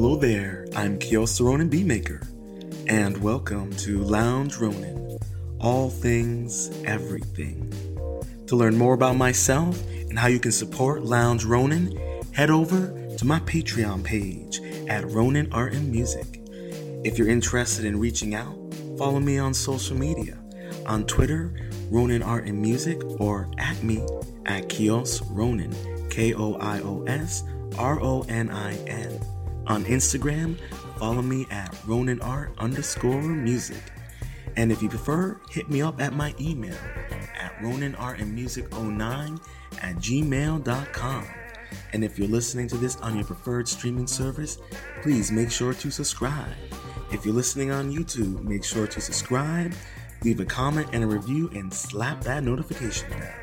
Hello there, I'm Koios Ronin Beatmaker, and welcome to Lounge Ronin, all things, everything. To learn more about myself and how you can support Lounge Ronin, head over to my Patreon page at Ronin Art and Music. If you're interested in reaching out, follow me on social media on Twitter, Ronin Art and Music, or at me at Koios Ronin, K O I O S R O N I N. On Instagram, follow me at Ronin Art underscore music. And if you prefer, hit me up at my email at roninartandmusic09 at gmail.com. And if you're listening to this on your preferred streaming service, please make sure to subscribe. If you're listening on YouTube, make sure to subscribe, leave a comment and a review, and slap that notification bell.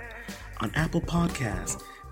On Apple Podcasts,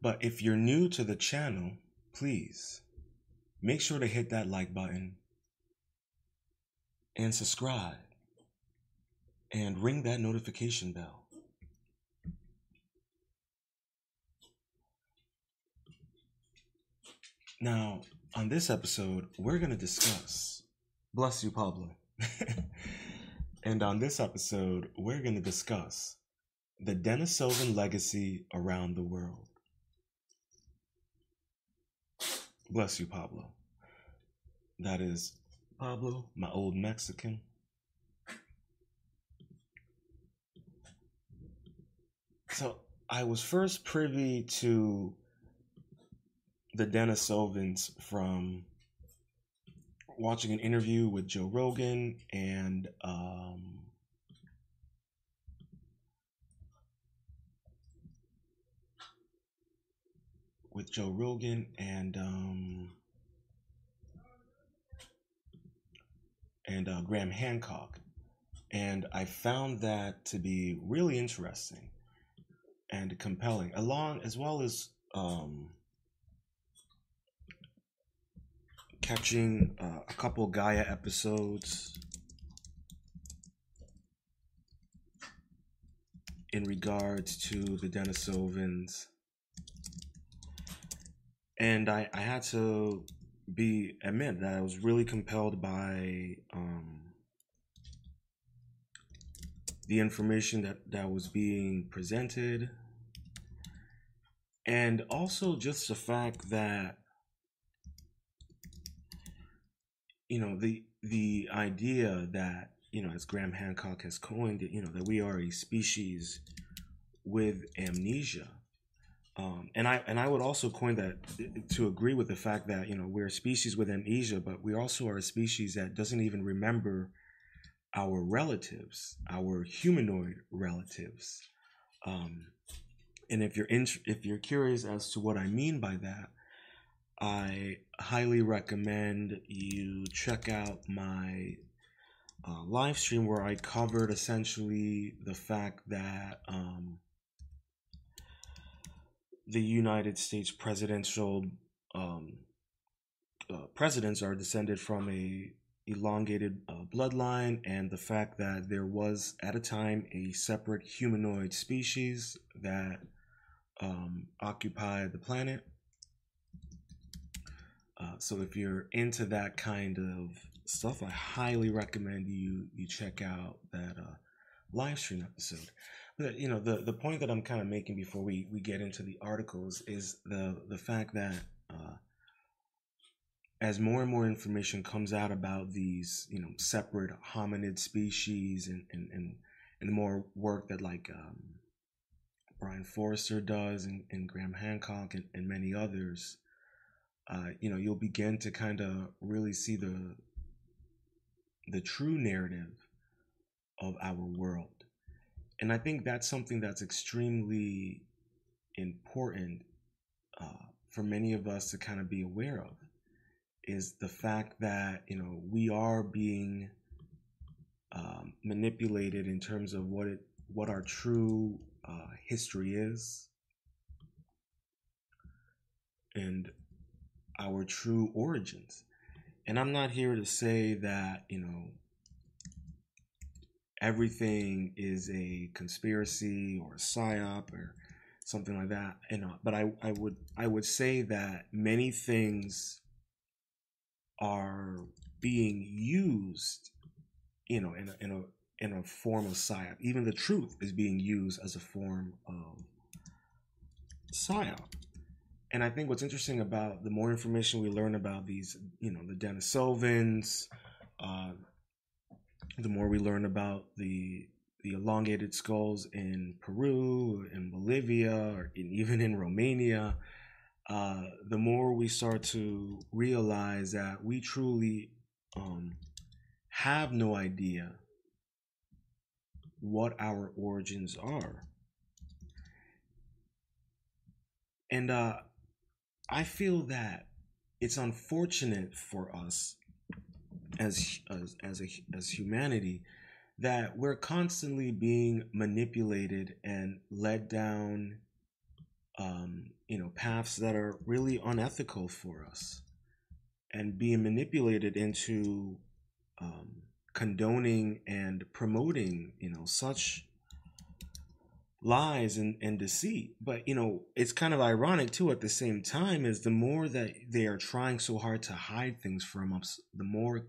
But if you're new to the channel, please make sure to hit that like button and subscribe and ring that notification bell. Now, on this episode, we're going to discuss. Bless you, Pablo. and on this episode, we're going to discuss the Denisovan legacy around the world. Bless you, Pablo. That is Pablo, my old Mexican. So I was first privy to the Denisovans from watching an interview with Joe Rogan and um, with Joe Rogan and um, and uh, Graham Hancock, and I found that to be really interesting and compelling, along as well as um, catching uh, a couple Gaia episodes in regards to the Denisovans and I, I had to be admit that I was really compelled by um, the information that that was being presented, and also just the fact that you know the the idea that you know as Graham Hancock has coined it, you know that we are a species with amnesia um, and I and I would also coin that to agree with the fact that you know we're a species with amnesia, but we also are a species that doesn't even remember our relatives, our humanoid relatives. Um, and if you're in, if you're curious as to what I mean by that, I highly recommend you check out my uh, live stream where I covered essentially the fact that. Um, the United States presidential um, uh, presidents are descended from a elongated uh, bloodline, and the fact that there was at a time a separate humanoid species that um, occupied the planet. Uh, so if you're into that kind of stuff, I highly recommend you you check out that uh, live stream episode the, you know the the point that I'm kind of making before we we get into the articles is the the fact that uh, as more and more information comes out about these you know separate hominid species and and and, and the more work that like um, Brien Foerster does and, and Graham Hancock and, and many others, uh, you know, you'll begin to kind of really see the the true narrative of our world and I think that's something that's extremely important uh, for many of us to kind of be aware of is the fact that you know we are being um, manipulated in terms of what it what our true uh, history is and our true origins. And I'm not here to say that you know everything is a conspiracy or a psyop or something like that. And uh, but I, I would I would say that many things are being used, you know, in a, in a in a form of psyop. Even the truth is being used as a form of psyop. And I think what's interesting about the more information we learn about these, you know, the Denisovans, uh, the more we learn about the the elongated skulls in Peru, in Bolivia, or in, even in Romania, uh, the more we start to realize that we truly um, have no idea what our origins are. And uh, I feel that it's unfortunate for us as as as, a, as humanity that we're constantly being manipulated and led down um, you know paths that are really unethical for us. And being manipulated into um, condoning and promoting you know such lies and, and deceit. But you know it's kind of ironic too at the same time is the more that they are trying so hard to hide things from us the more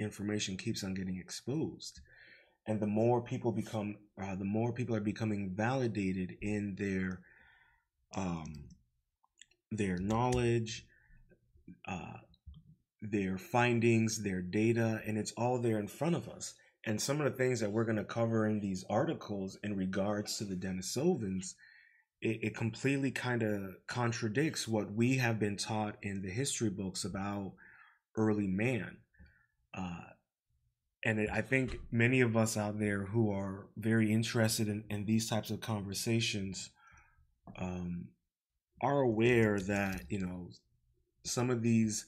information keeps on getting exposed. And the more people become uh, the more people are becoming validated in their um, their knowledge uh, their findings their data and it's all there in front of us. And some of the things that we're going to cover in these articles in regards to the denisovans it, it completely kind of contradicts what we have been taught in the history books about early man uh, and it, I think many of us out there who are very interested in, in these types of conversations um, are aware that you know some of these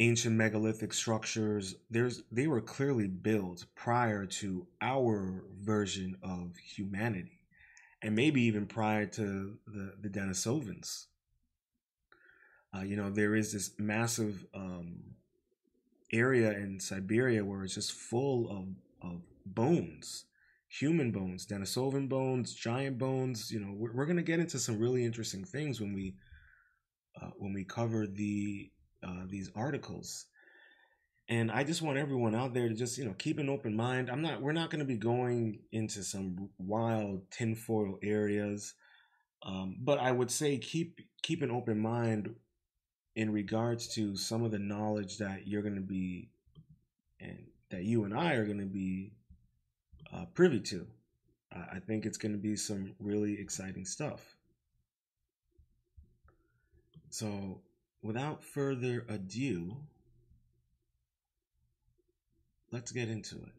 ancient megalithic structures there's they were clearly built prior to our version of humanity and maybe even prior to the the denisovans. Uh, you know there is this massive um, area in Siberia where it's just full of, of bones, human bones, Denisovan bones, giant bones. You know, we're, we're going to get into some really interesting things when we uh, when we cover the uh, these articles. And I just want everyone out there to just you know keep an open mind. I'm not. We're not going to be going into some wild tinfoil areas, um, but I would say keep keep an open mind in regards to some of the knowledge that you're going to be and that you and I are going to be uh, privy to. I think it's going to be some really exciting stuff. So, without further ado, let's get into it.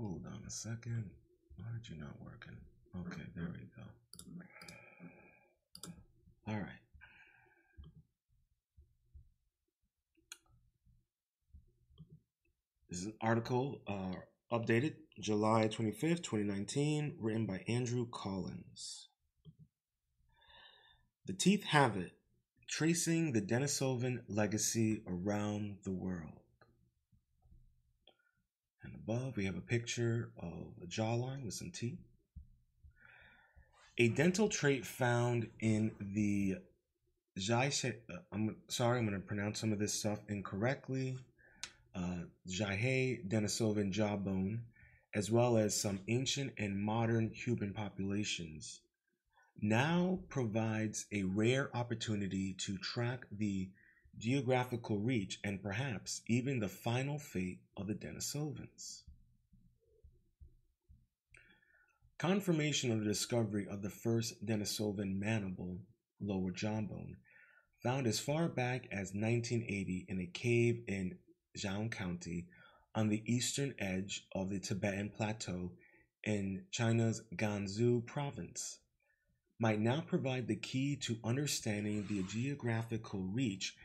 Hold on second. Why are you not working? Okay, there we go. All right. This is an article uh, updated July 25th, 2019, written by Andrew Collins. The Teeth Have It Tracing the Denisovan Legacy Around the World. And above, we have a picture of a jawline with some teeth. A dental trait found in the uh, I'm sorry, I'm going to pronounce some of this stuff incorrectly. Uh, Denisovan jawbone, as well as some ancient and modern human populations, now provides a rare opportunity to track the geographical reach, and perhaps even the final fate of the Denisovans. Confirmation of the discovery of the first Denisovan mandible lower jawbone, found as far back as 1980 in a cave in Zhao County on the eastern edge of the Tibetan Plateau in China's Gansu province, might now provide the key to understanding the geographical reach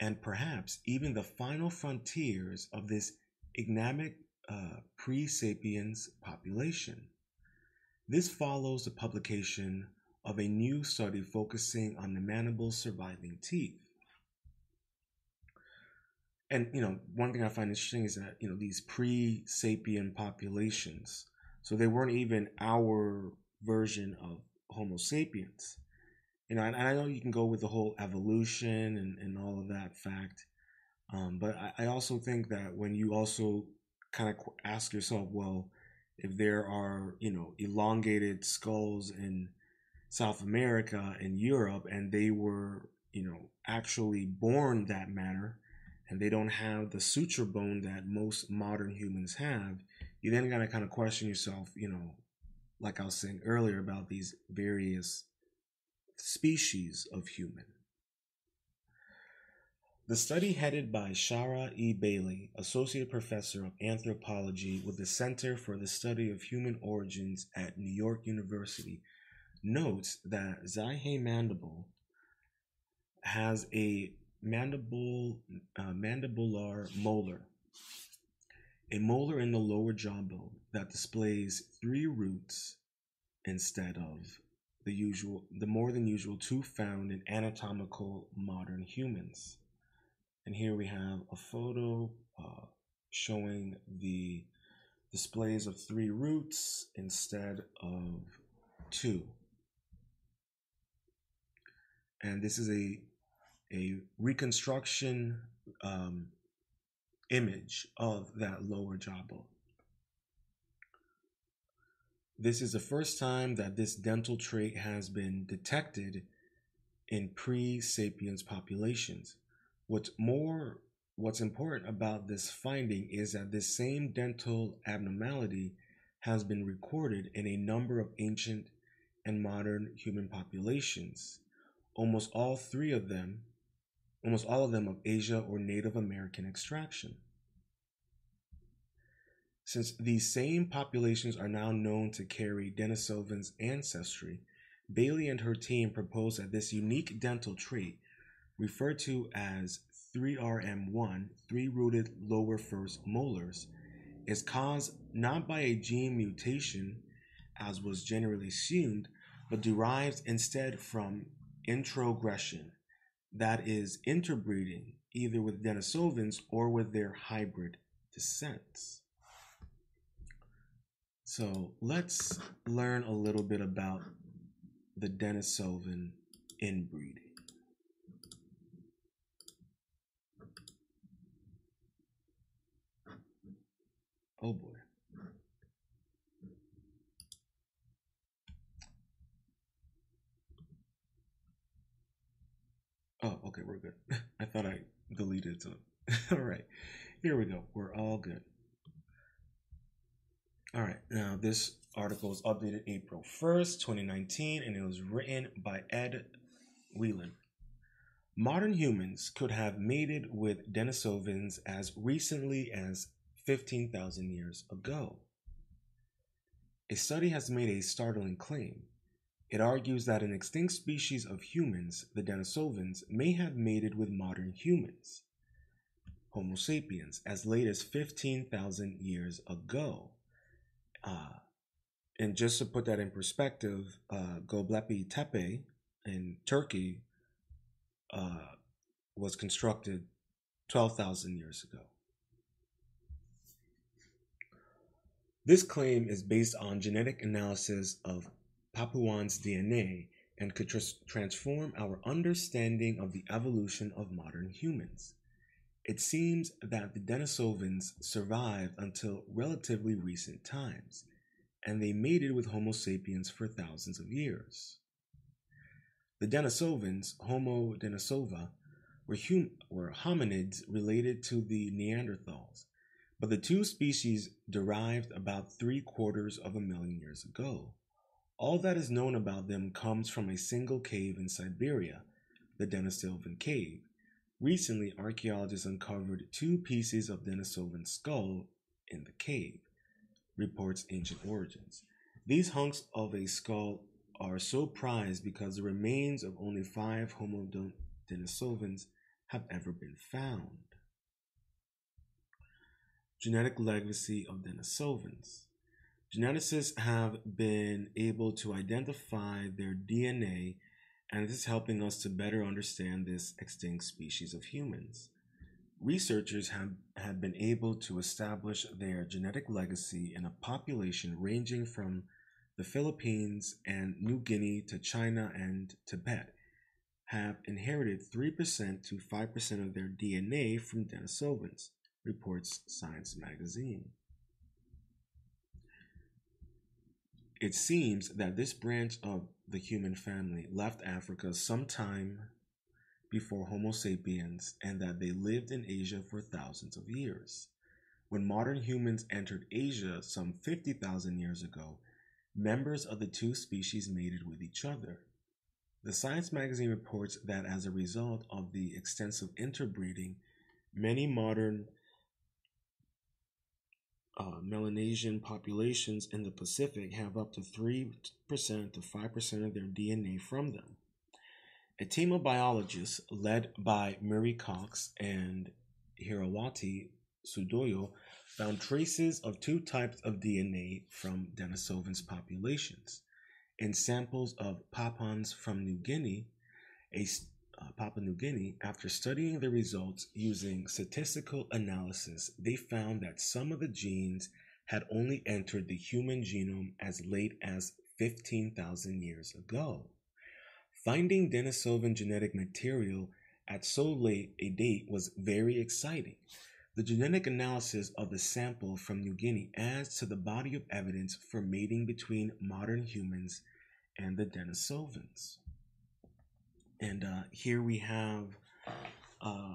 and perhaps even the final frontiers of this enigmatic uh, pre sapiens population. This follows the publication of a new study focusing on the mandible surviving teeth. And you know, one thing I find interesting is that you know these pre-sapien populations, so they weren't even our version of Homo sapiens. You know, and I know you can go with the whole evolution and, and all of that fact, um, but I, I also think that when you also kind of ask yourself, well, if there are you know elongated skulls in South America and Europe, and they were you know actually born that manner, and they don't have the suture bone that most modern humans have, you then gotta kind of question yourself, you know, like I was saying earlier about these various species of human. The study headed by Shara E. Bailey, Associate Professor of Anthropology with the Center for the Study of Human Origins at New York University, notes that Xiahe mandible has a mandible uh, mandibular molar, a molar in the lower jawbone that displays three roots instead of the usual, the more than usual two found in anatomical modern humans. And here we have a photo uh, showing the displays of three roots instead of two. And this is a, a reconstruction um, image of that lower jawbone. This is the first time that this dental trait has been detected in pre-sapiens populations. What's more, what's important about this finding is that this same dental abnormality has been recorded in a number of ancient and modern human populations. Almost all three of them, almost all of them of Asia or Native American extraction. Since these same populations are now known to carry Denisovan's ancestry, Bailey and her team proposed that this unique dental trait referred to as 3RM1, three rooted lower first molars, is caused not by a gene mutation, as was generally assumed, but derives instead from introgression, that is, interbreeding either with Denisovans or with their hybrid descents. So let's learn a little bit about the Denisovan inbreeding. Oh boy. Oh, okay, we're good. I thought I deleted some. all right, here we go. We're all good. All right, now this article was updated April 1st, 2019, and it was written by Ed Whelan. Modern humans could have mated with Denisovans as recently as 15,000 years ago. A study has made a startling claim. It argues that an extinct species of humans, the Denisovans, may have mated with modern humans, Homo sapiens, as late as 15,000 years ago. Uh, and just to put that in perspective, uh, Gobekli Tepe in Turkey uh, was constructed 12,000 years ago. This claim is based on genetic analysis of Papuan's DNA and could tr- transform our understanding of the evolution of modern humans. It seems that the Denisovans survived until relatively recent times, and they mated with Homo sapiens for thousands of years. The Denisovans, Homo denisova, were, hum- were hominids related to the Neanderthals, but the two species derived about three quarters of a million years ago, All that is known about them comes from a single cave in Siberia, the Denisovan Cave. Recently, archaeologists uncovered two pieces of Denisovan skull in the cave, reports Ancient Origins. These hunks of a skull are so prized because the remains of only five Homo denisovans have ever been found. Genetic legacy of Denisovans. Geneticists have been able to identify their DNA, and this is helping us to better understand this extinct species of humans. Researchers have, have been able to establish their genetic legacy in a population ranging from the Philippines and New Guinea to China and Tibet, have inherited 3% to 5% of their DNA from Denisovans, reports Science magazine. It seems that this branch of the human family left Africa sometime before Homo sapiens and that they lived in Asia for thousands of years. When modern humans entered Asia some 50,000 years ago, members of the two species mated with each other. The Science magazine reports that as a result of the extensive interbreeding, many modern uh, Melanesian populations in the Pacific have up to 3% to 5% of their DNA from them. A team of biologists led by Murray Cox and Herawati Sudoyo found traces of two types of DNA from Denisovan's populations. In samples of Papuans from New Guinea, a, Uh, Papua New Guinea, after studying the results using statistical analysis, they found that some of the genes had only entered the human genome as late as 15,000 years ago. Finding Denisovan genetic material at so late a date was very exciting. The genetic analysis of the sample from New Guinea adds to the body of evidence for mating between modern humans and the Denisovans. And uh, here we have uh,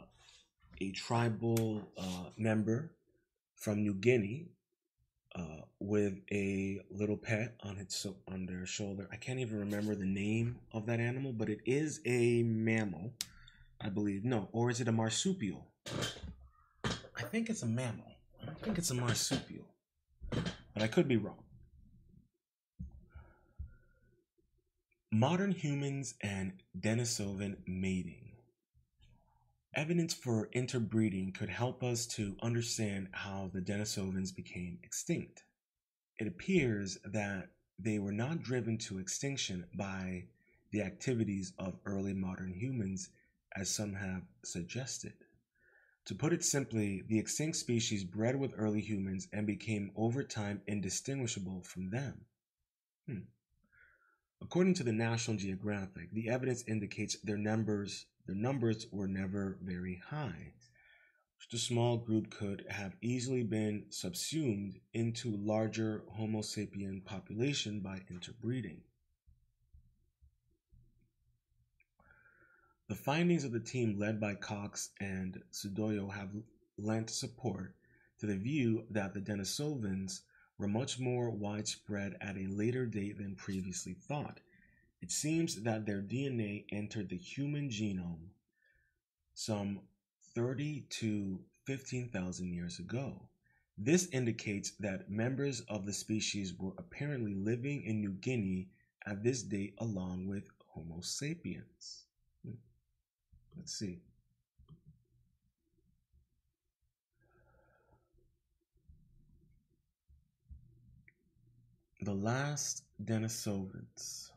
a tribal uh, member from New Guinea uh, with a little pet on its on their shoulder. I can't even remember the name of that animal, but it is a mammal, I believe. No, or is it a marsupial? I think it's a mammal. I don't think it's a marsupial, but I could be wrong. Modern humans and Denisovan mating. Evidence for interbreeding could help us to understand how the Denisovans became extinct. It appears that they were not driven to extinction by the activities of early modern humans, as some have suggested. To put it simply, the extinct species bred with early humans and became over time indistinguishable from them. Hmm. According to the National Geographic, the evidence indicates their numbers their numbers were never very high. The small group could have easily been subsumed into larger Homo sapien population by interbreeding. The findings of the team led by Cox and Sudoyo have lent support to the view that the Denisovans were much more widespread at a later date than previously thought. It seems that their DNA entered the human genome some 30 to 15,000 years ago. This indicates that members of the species were apparently living in New Guinea at this date along with Homo sapiens. Hmm. Let's see. The last Denisovans.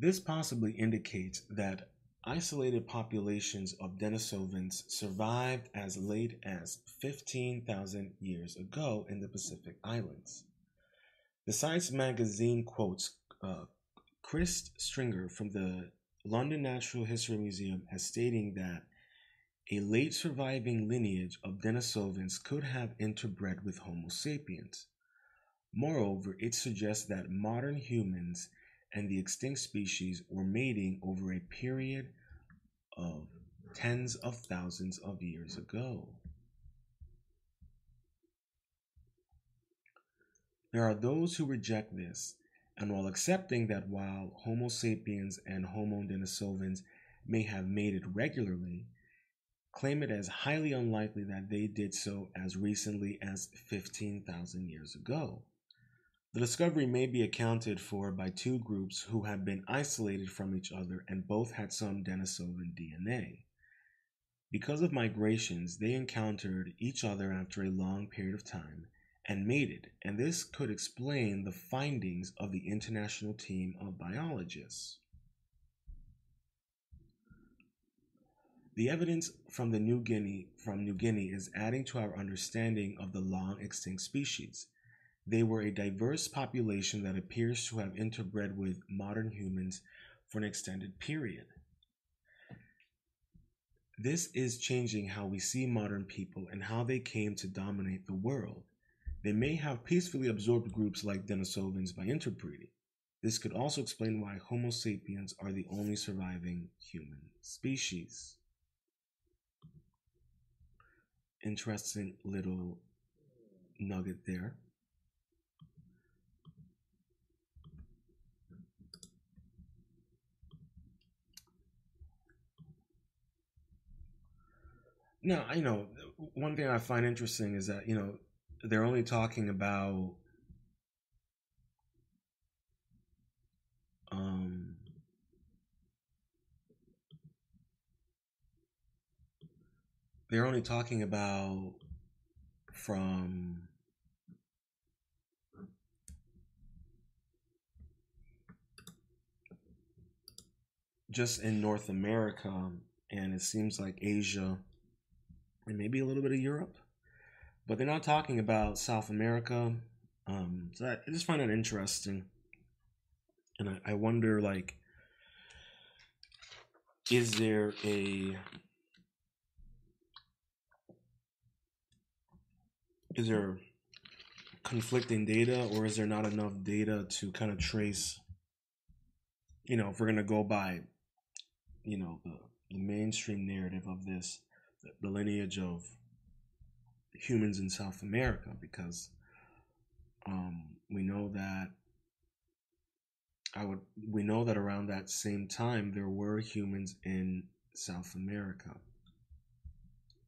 This possibly indicates that isolated populations of Denisovans survived as late as 15,000 years ago in the Pacific Islands. The Science magazine quotes uh, Chris Stringer from the London Natural History Museum as stating that a late surviving lineage of Denisovans could have interbred with Homo sapiens. Moreover, it suggests that modern humans and the extinct species were mating over a period of tens of thousands of years ago. There are those who reject this And while accepting that while Homo sapiens and Homo denisovans may have mated regularly, claim it as highly unlikely that they did so as recently as 15,000 years ago. The discovery may be accounted for by two groups who had been isolated from each other and both had some Denisovan DNA. Because of migrations, they encountered each other after a long period of time and mated, and this could explain the findings of the international team of biologists. The evidence from the New Guinea from New Guinea is adding to our understanding of the long extinct species. They were a diverse population that appears to have interbred with modern humans for an extended period. This is changing how we see modern people and how they came to dominate the world. They may have peacefully absorbed groups like Denisovans by interbreeding. This could also explain why Homo sapiens are the only surviving human species. Interesting little nugget there. No, I know one thing I find interesting is that you know they're only talking about um they're only talking about from just in North America and it seems like Asia and maybe a little bit of Europe, but they're not talking about South America. Um, so I, just find that interesting, and I, I wonder like, is there a is there conflicting data or is there not enough data to kind of trace you know if we're going to go by you know the, the mainstream narrative of this the lineage of humans in South America because um, we know that I would we know that around that same time there were humans in South America.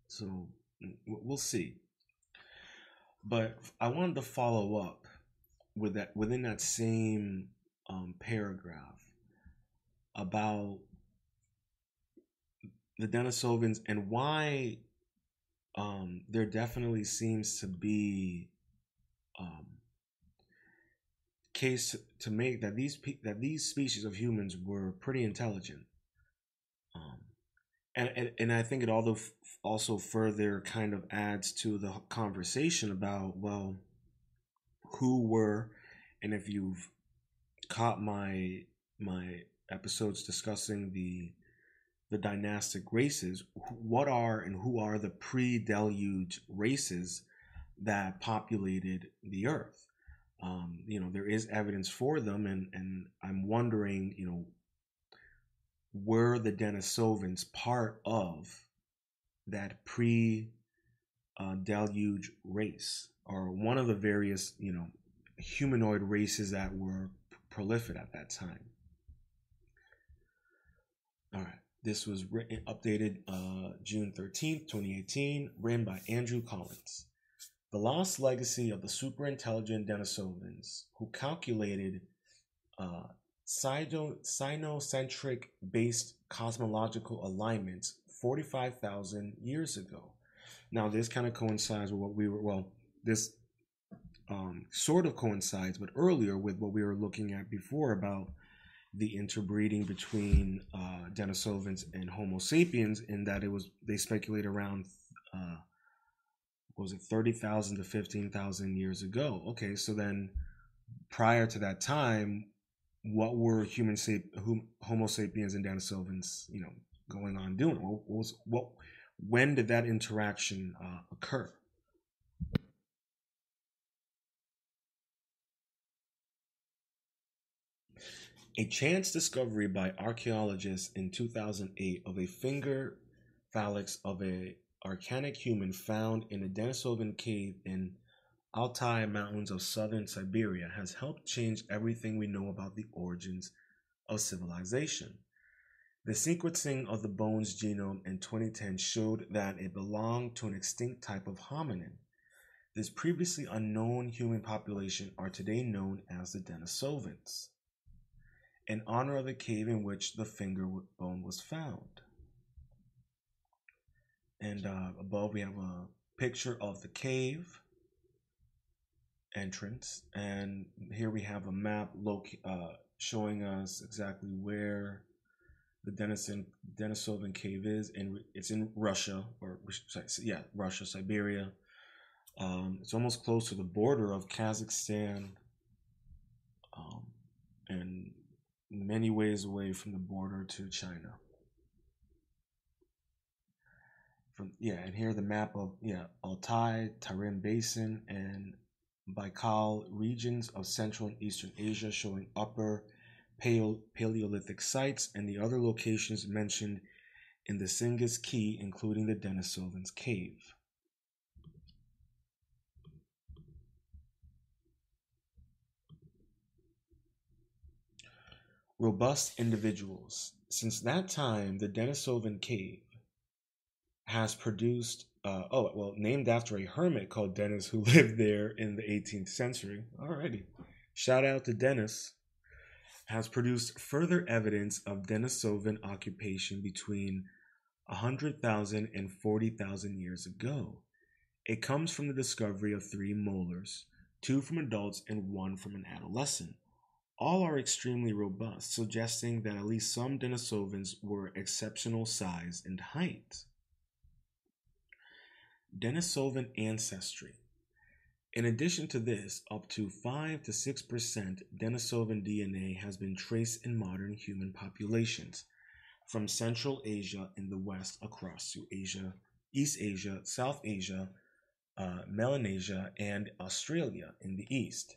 So we'll see. But I wanted to follow up with that within that same um, paragraph about the Denisovans and why um, there definitely seems to be um, case to make that these that these species of humans were pretty intelligent. Um, and, and and I think it also also further kind of adds to the conversation about well, who were, and if you've caught my my episodes discussing the the dynastic races, what are and who are the pre-deluge races that populated the earth? Um, you know, there is evidence for them, and and I'm wondering, you know, were the Denisovans part of that pre deluge race or one of the various, you know, humanoid races that were prolific at that time? All right. This was written, updated uh, June 13th, 2018, written by Andrew Collins. The lost legacy of the superintelligent Denisovans, who calculated uh, cynocentric based cosmological alignments 45,000 years ago. Now, this kind of coincides with what we were, well, this um, sort of coincides, but earlier with what we were looking at before about the interbreeding between uh, Denisovans and Homo sapiens, in that it was they speculate around uh, was it thirty thousand to fifteen thousand years ago. Okay, so then prior to that time, what were human sap- Homo sapiens and Denisovans, you know, going on doing? What was what? When did that interaction uh, occur? A chance discovery by archaeologists in 2008 of a finger phalanx of a archaic human found in a Denisovan cave in Altai Mountains of southern Siberia has helped change everything we know about the origins of civilization. The sequencing of the bones genome in 2010 showed that it belonged to an extinct type of hominin. This previously unknown human population are today known as the Denisovans, in honor of the cave in which the finger bone was found. And uh, above we have a picture of the cave entrance, and here we have a map uh, showing us exactly where the Denison Denisovan cave is, and it's in Russia, or yeah, Russia, Siberia. Um, it's almost close to the border of Kazakhstan, um, and many ways away from the border to China. From yeah, and here the map of yeah Altai, Tarim Basin, and Baikal regions of Central and Eastern Asia, showing upper Paleolithic sites and the other locations mentioned in the Singhis Key, including the Denisovans Cave. Robust individuals. Since that time, the Denisovan Cave has produced, uh, oh, well, named after a hermit called Denis who lived there in the 18th century. Alrighty. Shout out to Denis has produced further evidence of Denisovan occupation between 100,000 and 40,000 years ago. It comes from the discovery of three molars, two from adults and one from an adolescent. All are extremely robust, suggesting that at least some Denisovans were exceptional size and height. Denisovan ancestry. In addition to this, up to 5 to 6% Denisovan DNA has been traced in modern human populations, from Central Asia in the west across to Asia, East Asia, South Asia, uh, Melanesia, and Australia in the east.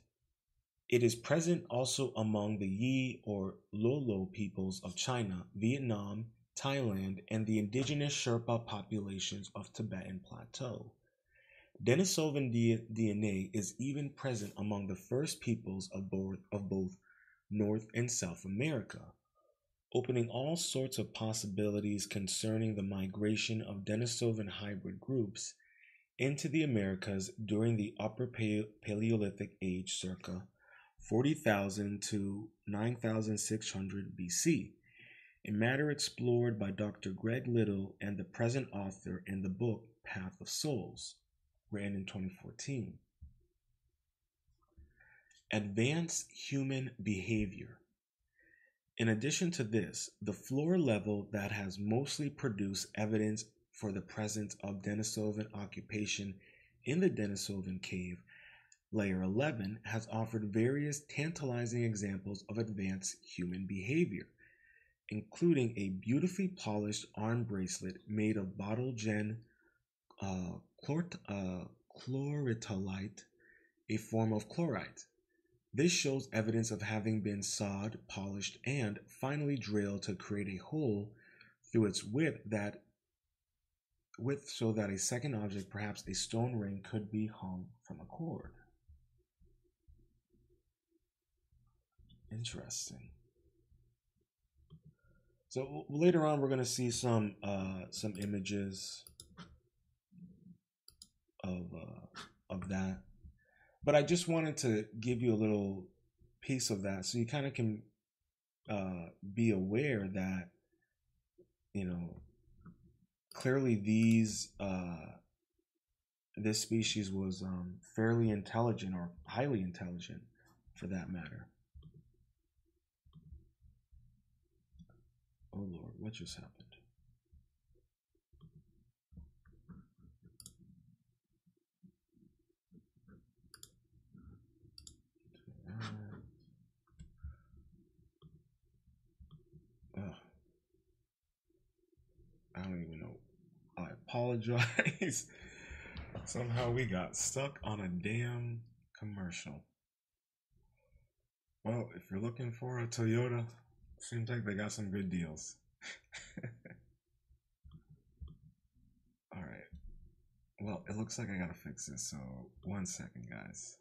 It is present also among the Yi or Lolo peoples of China, Vietnam, Thailand, and the indigenous Sherpa populations of Tibetan Plateau. Denisovan DNA is even present among the first peoples of both, of both North and South America, opening all sorts of possibilities concerning the migration of Denisovan hybrid groups into the Americas during the Upper Paleolithic Age circa 40,000 to 9,600 BC, a matter explored by Dr. Greg Little and the present author in the book Path of Souls ran in 2014. Advanced human behavior. In addition to this, the floor level that has mostly produced evidence for the presence of Denisovan occupation in the Denisovan cave, layer 11 has offered various tantalizing examples of advanced human behavior, including a beautifully polished arm bracelet made of bottle gen uh, uh, chloritolite, a form of chlorite. This shows evidence of having been sawed, polished, and finally drilled to create a hole through its width that width so that a second object, perhaps a stone ring, could be hung from a cord. Interesting. So later on, we're going to see some uh, some images of uh, of that. But I just wanted to give you a little piece of that so you kind of can uh, be aware that you know clearly these uh, this species was um, fairly intelligent or highly intelligent for that matter. Oh Lord, what just happened? I don't even know. I apologize. Somehow we got stuck on a damn commercial. Well, if you're looking for a Toyota, seems like they got some good deals. All right. Well, it looks like I gotta fix this, so one second, guys.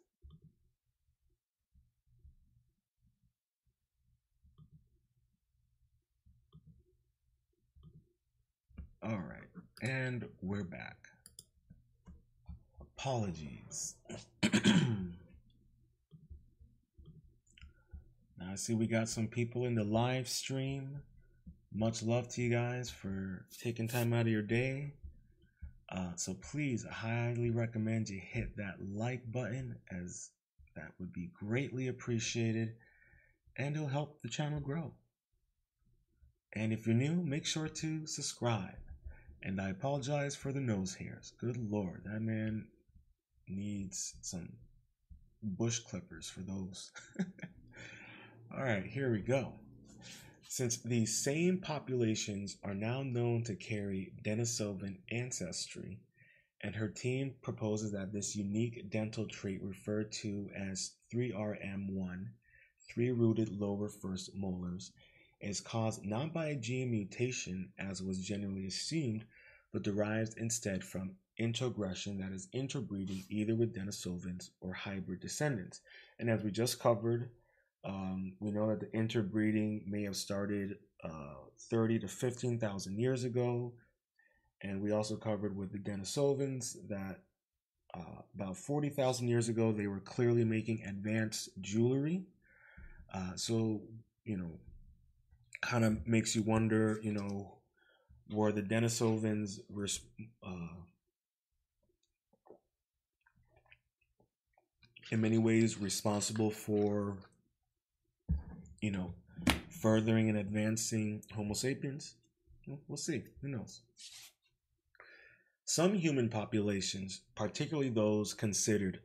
All right, and we're back. Apologies. now I see we got some people in the live stream. Much love to you guys for taking time out of your day. Uh, so please, I highly recommend you hit that like button as that would be greatly appreciated and it'll help the channel grow. And if you're new, make sure to subscribe. And I apologize for the nose hairs. Good lord, that man needs some bush clippers for those. All right, here we go. Since these same populations are now known to carry Denisovan ancestry, and her team proposes that this unique dental trait referred to as 3RM1, three rooted lower first molars, is caused not by a gene mutation as was generally assumed, but derives instead from introgression, that is, interbreeding either with Denisovans or hybrid descendants. And as we just covered, um, we know that the interbreeding may have started uh, 30 to 15,000 years ago. And we also covered with the Denisovans that uh, about 40,000 years ago, they were clearly making advanced jewelry. Uh, so, you know, kind of makes you wonder, you know, were the Denisovans uh, in many ways responsible for, you know, furthering and advancing Homo sapiens? We'll see. Who knows? Some human populations, particularly those considered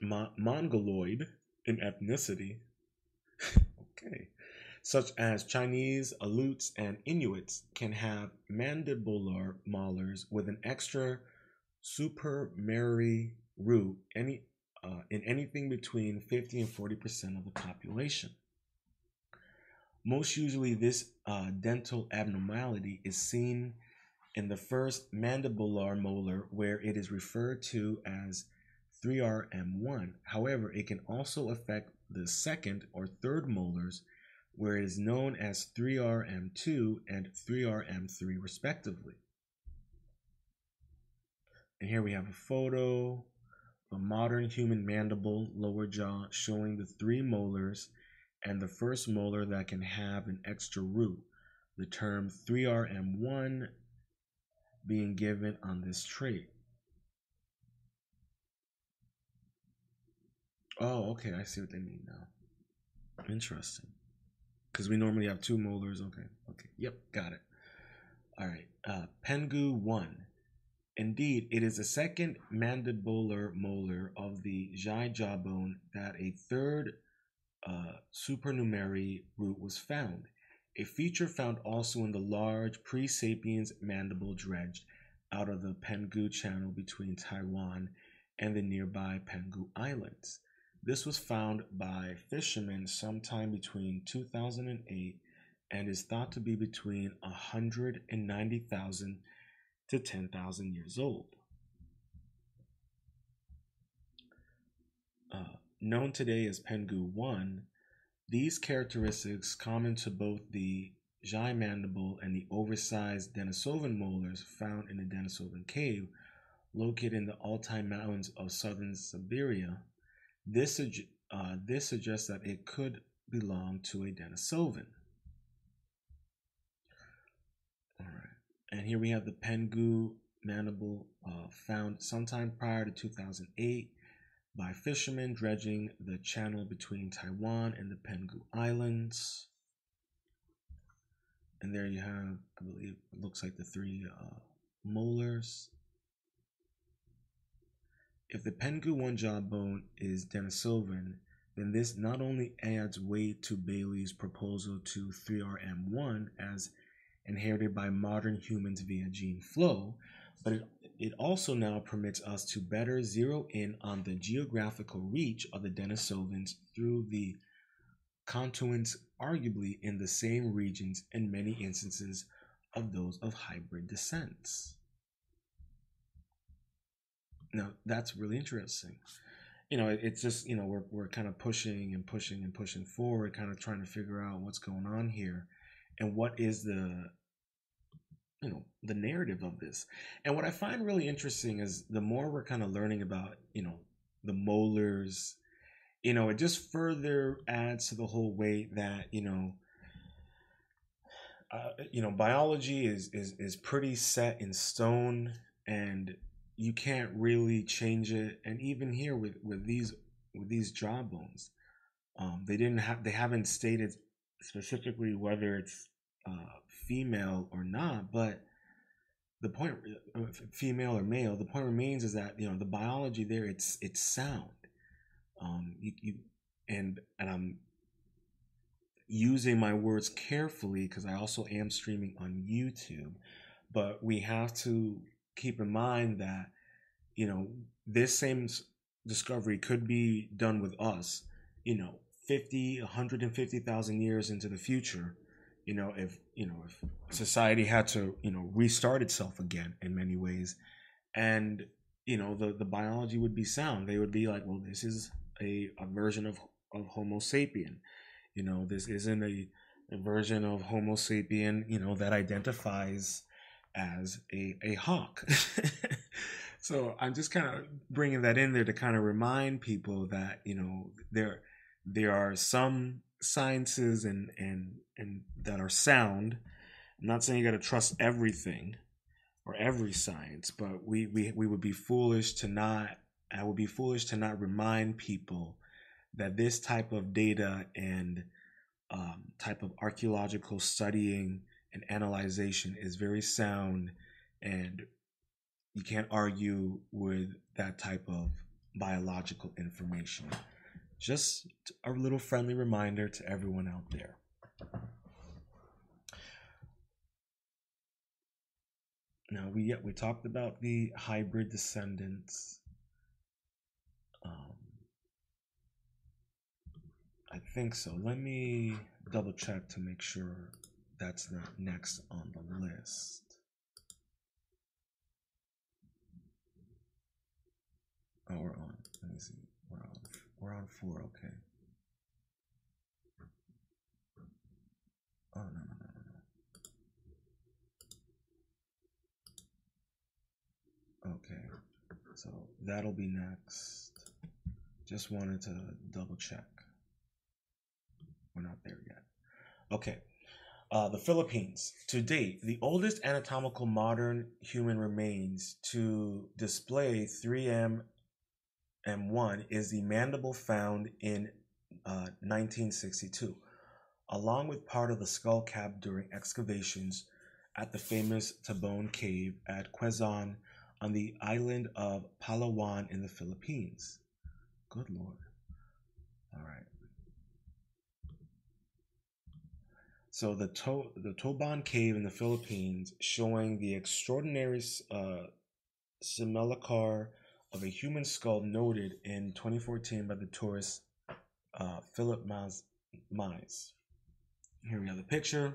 Mo- Mongoloid in ethnicity, okay, such as Chinese, Aleuts, and Inuits, can have mandibular molars with an extra supernumerary root any, uh, in anything between 50 and 40% of the population. Most usually, this uh, dental abnormality is seen in the first mandibular molar, where it is referred to as 3RM1. However, it can also affect the second or third molars where it is known as 3RM2 and 3RM3 respectively. And here we have a photo of a modern human mandible lower jaw showing the three molars and the first molar that can have an extra root. The term 3RM1 being given on this trait. Oh, okay, I see what they mean now. Interesting because we normally have two molars. Okay, okay, yep, got it. All right, uh, Penghu 1. Indeed, it is the second mandibular molar of the Xiahe jawbone that a third uh, supernumerary root was found, a feature found also in the large pre sapiens mandible dredged out of the Penghu Channel between Taiwan and the nearby Penghu Islands. This was found by fishermen sometime between 2008 and is thought to be between 190,000 to 10,000 years old. Uh, known today as Penghu 1, these characteristics common to both the Xiahe mandible and the oversized Denisovan molars found in the Denisovan cave located in the Altai Mountains of southern Siberia this, uh, this suggests that it could belong to a Denisovan. All right, and here we have the Penghu mandible uh, found sometime prior to 2008 by fishermen dredging the channel between Taiwan and the Penghu Islands. And there you have, I believe, it looks like the three uh, molars. If the Penghu 1 jawbone is Denisovan, then this not only adds weight to Bailey's proposal to 3RM1 as inherited by modern humans via gene flow, but it, it also now permits us to better zero in on the geographical reach of the Denisovans through the continuance arguably in the same regions in many instances of those of hybrid descents. now that's really interesting. You know, it's just you know we're we're kind of pushing and pushing and pushing forward, kind of trying to figure out what's going on here, and what is the you know the narrative of this. And what I find really interesting is the more we're kind of learning about you know the molars, you know, it just further adds to the whole way that you know uh, you know, biology is, is is pretty set in stone, and you can't really change it. And even here with with these with these jawbones, um, they didn't have they haven't stated specifically whether it's uh, female or not, but the point female or male the point remains is that you know the biology there it's it's sound um you, you and and i'm using my words carefully because I also am streaming on YouTube. But we have to keep in mind that, you know, this same discovery could be done with us, you know, 50, 150,000 years into the future. You know, if, you know, if society had to, you know, restart itself again in many ways. And, you know, the, the biology would be sound. They would be like, well, this is a, a version of, of Homo sapien you know, this isn't a, a version of Homo sapien, you know, that identifies as a, a hawk. so I'm just kind of bringing that in there to kind of remind people that, you know, there there are some sciences and and and that are sound. I'm not saying you got to trust everything or every science, but we, we we would be foolish to not I would be foolish to not remind people that this type of data and um, type of archaeological studying and analyzation is very sound and you can't argue with that type of biological information just a little friendly reminder to everyone out there now we we talked about the hybrid descendants um, I think so. Let me double check to make sure that's not next on the list. Oh, we're on. Let me see. We're on. We're on four. Okay. Oh no no no no no. Okay. So that'll be next. Just wanted to double check. We're not there yet. Okay. Uh, the Philippines. To date, the oldest anatomical modern human remains to display 3M M1 is the mandible found in uh, 1962, along with part of the skull cap during excavations at the famous Tabon Cave at Quezon on the island of Palawan in the Philippines. Good lord. All right. So the to- the Tabon Cave in the Philippines, showing the extraordinary uh, simulacrum of a human skull noted in 2014 by the tourist uh, Philip Mize. Here we have the picture.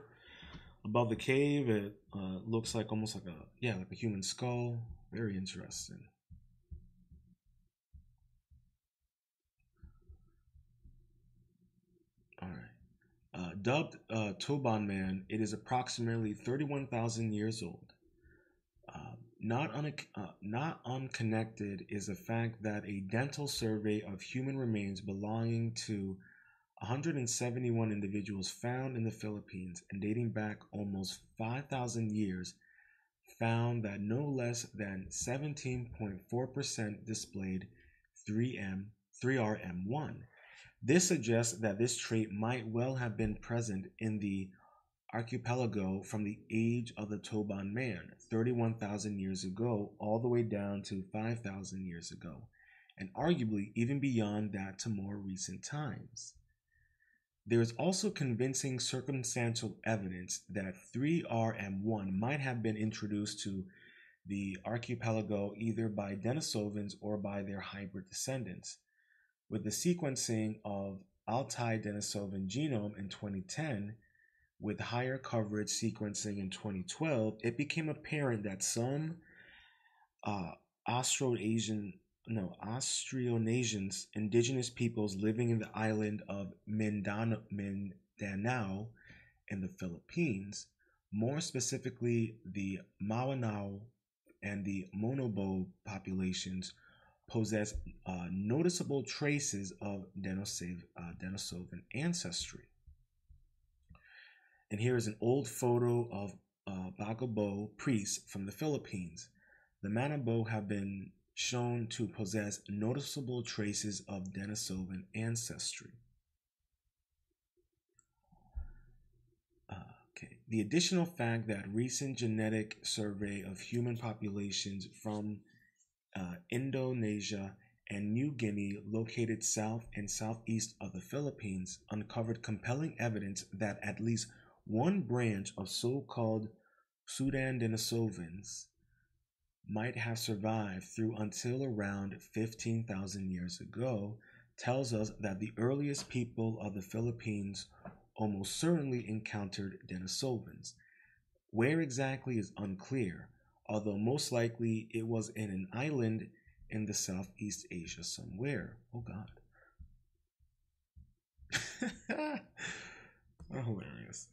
Above the cave, it uh, looks like almost like a yeah, like a human skull. Very interesting. All right. Uh, dubbed uh, Tabon Man, it is approximately 31,000 years old. Not, un- uh, not unconnected is the fact that a dental survey of human remains belonging to 171 individuals found in the Philippines and dating back almost 5,000 years found that no less than 17.4% displayed 3M 3RM1 this suggests that this trait might well have been present in the archipelago from the age of the Tabon man, 31,000 years ago, all the way down to 5,000 years ago, and arguably even beyond that to more recent times. There is also convincing circumstantial evidence that 3RM1 might have been introduced to the archipelago either by Denisovans or by their hybrid descendants. With the sequencing of Altai Denisovan genome in 2010, with higher coverage sequencing in 2012, it became apparent that some uh, Austronesian no Austronesians, indigenous peoples living in the island of Mindanao, Mindanao in the Philippines, more specifically the Mamanwa and the Manobo populations, possess uh, noticeable traces of Denisovan, uh, Denisovan ancestry. And here is an old photo of uh, Bagobo priests from the Philippines. The Manobo have been shown to possess noticeable traces of Denisovan ancestry. Uh, okay. The additional fact that recent genetic survey of human populations from uh, Indonesia and New Guinea, located south and southeast of the Philippines, uncovered compelling evidence that at least one branch of so called Sudan Denisovans might have survived through until around 15,000 years ago tells us that the earliest people of the Philippines almost certainly encountered Denisovans. Where exactly is unclear, although most likely it was in an island in the Southeast Asia somewhere. Oh God. hilarious.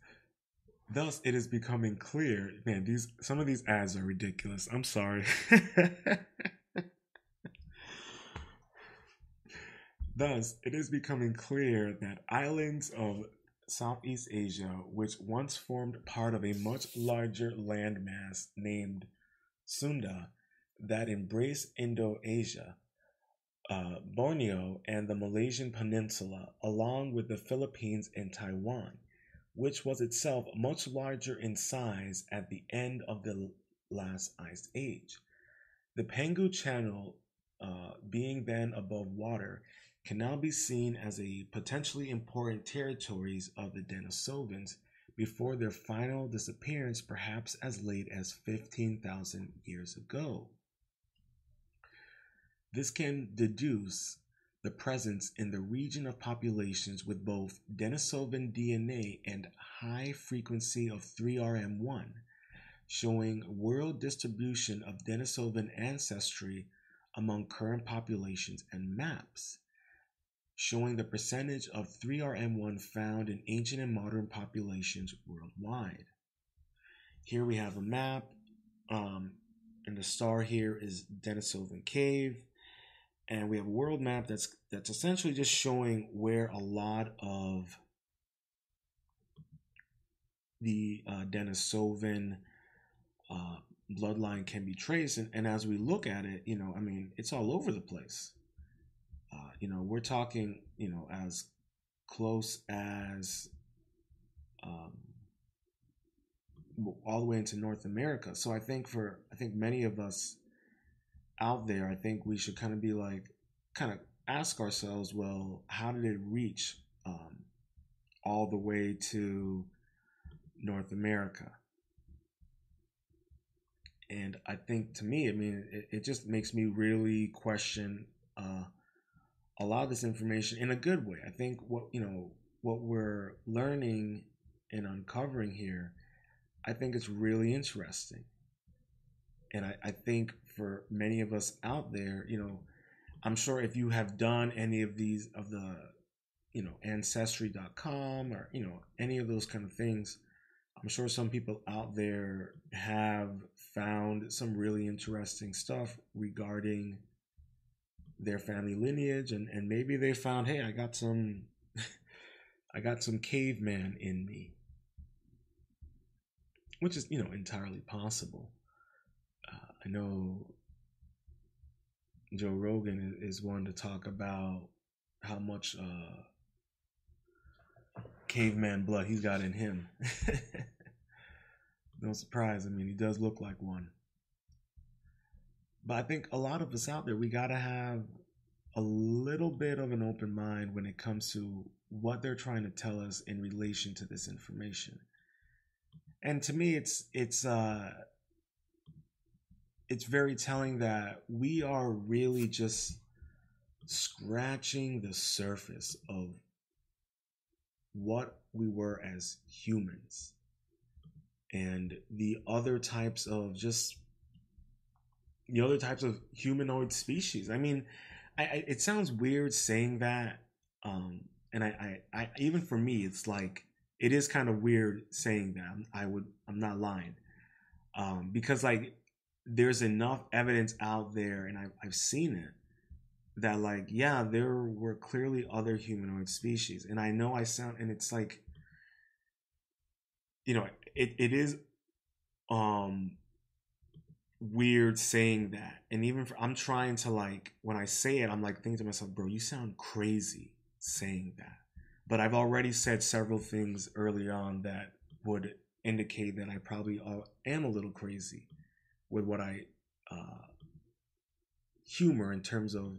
Thus, it is becoming clear. Man, these some of these ads are ridiculous. I'm sorry. Thus, it is becoming clear that islands of Southeast Asia, which once formed part of a much larger landmass named Sunda, that embraced Indo-Asia, uh, Borneo, and the Malaysian Peninsula, along with the Philippines and Taiwan, which was itself much larger in size at the end of the last ice age. The Penghu Channel, uh, being then above water, can now be seen as a potentially important territories of the Denisovans before their final disappearance, perhaps as late as 15,000 years ago. This can deduce the presence in the region of populations with both Denisovan DNA and high frequency of 3RM1, showing world distribution of Denisovan ancestry among current populations and maps, showing the percentage of 3RM1 found in ancient and modern populations worldwide. Here we have a map, um, and the star here is Denisovan Cave and we have a world map that's that's essentially just showing where a lot of the uh, Denisovan uh, bloodline can be traced, and, and as we look at it, you know, I mean, it's all over the place. Uh, you know, we're talking, you know, as close as um, all the way into North America. So I think for I think many of us out there, I think we should kind of be like, kind of ask ourselves, well, how did it reach um, all the way to North America? And I think to me, I mean, it, it just makes me really question uh, a lot of this information in a good way. I think what, you know, what we're learning and uncovering here, I think it's really interesting. And I, I think for many of us out there, you know, I'm sure if you have done any of these of the, you know, ancestry.com or, you know, any of those kind of things, I'm sure some people out there have found some really interesting stuff regarding their family lineage and, and maybe they found, hey, I got some I got some caveman in me. Which is, you know, entirely possible. I know Joe Rogan is one to talk about how much uh, caveman blood he's got in him. no surprise. I mean, he does look like one. But I think a lot of us out there, we got to have a little bit of an open mind when it comes to what they're trying to tell us in relation to this information. And to me, it's it's uh, it's very telling that we are really just scratching the surface of what we were as humans and the other types of just the other types of humanoid species. I mean, I, I it sounds weird saying that, um, and I, I, I even for me, it's like it is kind of weird saying that. I would, I'm not lying, um, because like there's enough evidence out there, and I've, I've seen it that like yeah, there were clearly other humanoid species, and I know I sound, and it's like, you know, it, it is, um weird saying that. And even for, I'm trying to like when I say it, I'm like thinking to myself, bro, you sound crazy saying that. But I've already said several things early on that would indicate that I probably am a little crazy with what I uh, humor in terms of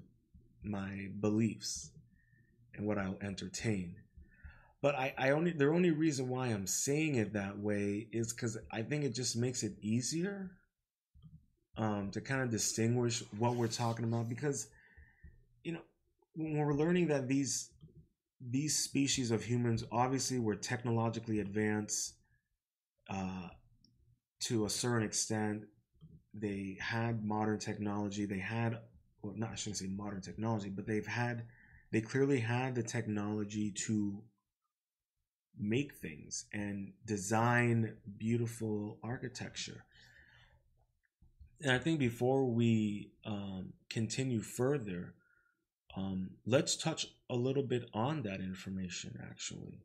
my beliefs and what I'll entertain. But I, I only the only reason why I'm saying it that way is because I think it just makes it easier um, to kind of distinguish what we're talking about because you know when we're learning that these these species of humans obviously were technologically advanced uh, to a certain extent they had modern technology they had well not i shouldn't say modern technology but they've had they clearly had the technology to make things and design beautiful architecture and I think before we um, continue further, um, let's touch a little bit on that information actually.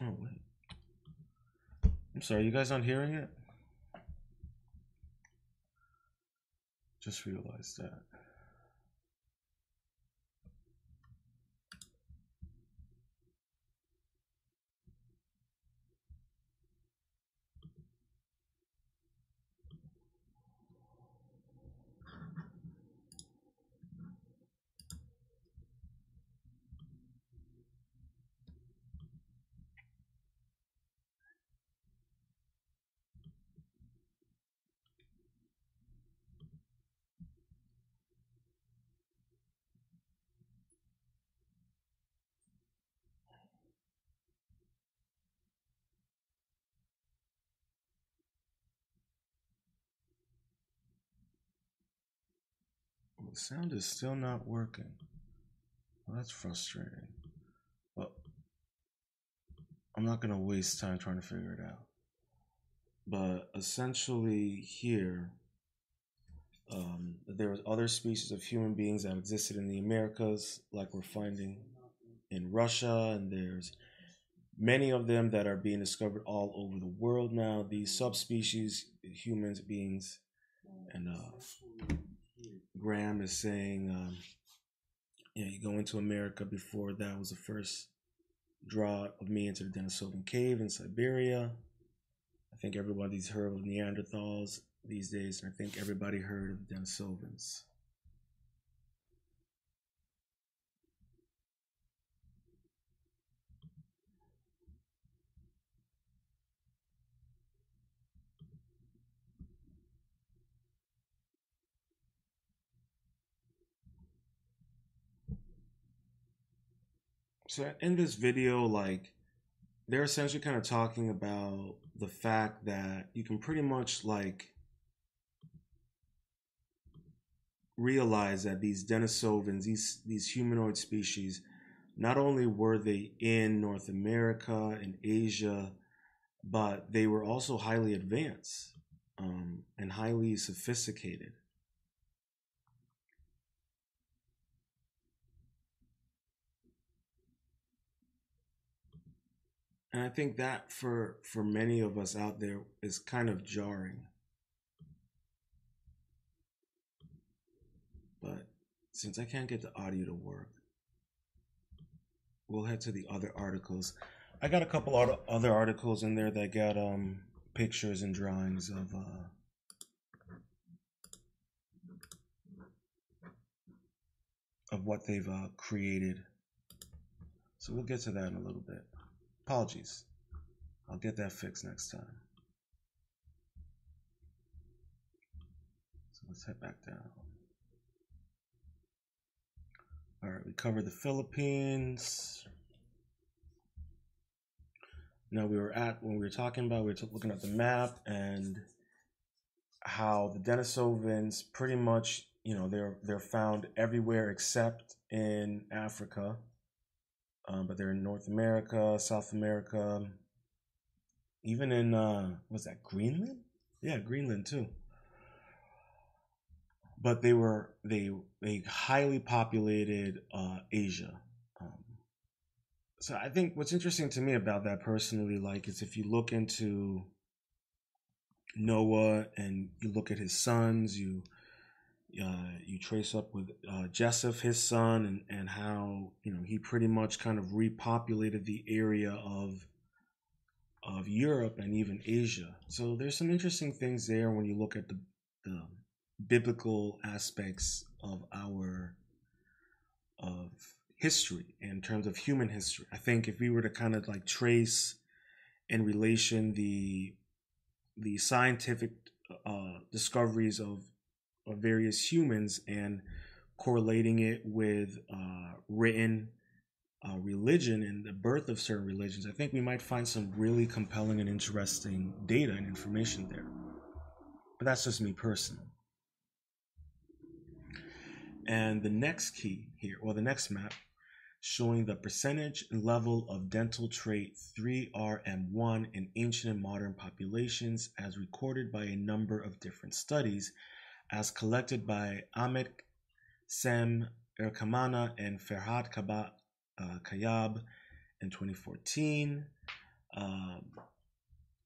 Oh wait. I'm sorry, you guys aren't hearing it? Just realized that. The sound is still not working. Well, that's frustrating. Well, I'm not going to waste time trying to figure it out. But essentially, here, um, there are other species of human beings that existed in the Americas, like we're finding in Russia, and there's many of them that are being discovered all over the world now. These subspecies, humans, beings, and uh, Graham is saying, um, know, you go into America before that was the first draw of me into the Denisovan cave in Siberia. I think everybody's heard of Neanderthals these days, and I think everybody heard of Denisovans. So in this video, like they're essentially kind of talking about the fact that you can pretty much like realize that these Denisovans, these these humanoid species, not only were they in North America and Asia, but they were also highly advanced um, and highly sophisticated. And I think that for for many of us out there is kind of jarring. But since I can't get the audio to work, we'll head to the other articles. I got a couple other articles in there that got um pictures and drawings of uh of what they've uh, created. So we'll get to that in a little bit. Apologies. I'll get that fixed next time. So let's head back down. All right, we covered the Philippines. Now we were at when we were talking about we were looking at the map and how the Denisovans pretty much you know they're they're found everywhere except in Africa, um, but they're in North America, South America, even in uh, was that Greenland? Yeah, Greenland too. But they were they they highly populated uh, Asia. Um, so I think what's interesting to me about that personally, like, is if you look into Noah and you look at his sons, you uh, you trace up with uh, his son, and, and how you know he pretty much kind of repopulated the area of of Europe and even Asia. So there's some interesting things there when you look at the, the biblical aspects of our of history in terms of human history. I think if we were to kind of like trace in relation the the scientific uh, discoveries of of various humans and correlating it with uh, written uh, religion and the birth of certain religions, I think we might find some really compelling and interesting data and information there. But that's just me personally. And the next key here, or the next map, showing the percentage and level of dental trait 3RM1 in ancient and modern populations as recorded by a number of different studies as collected by Amit Sem Erkamana and Ferhat Kaba, uh, Kayab in 2014. Um,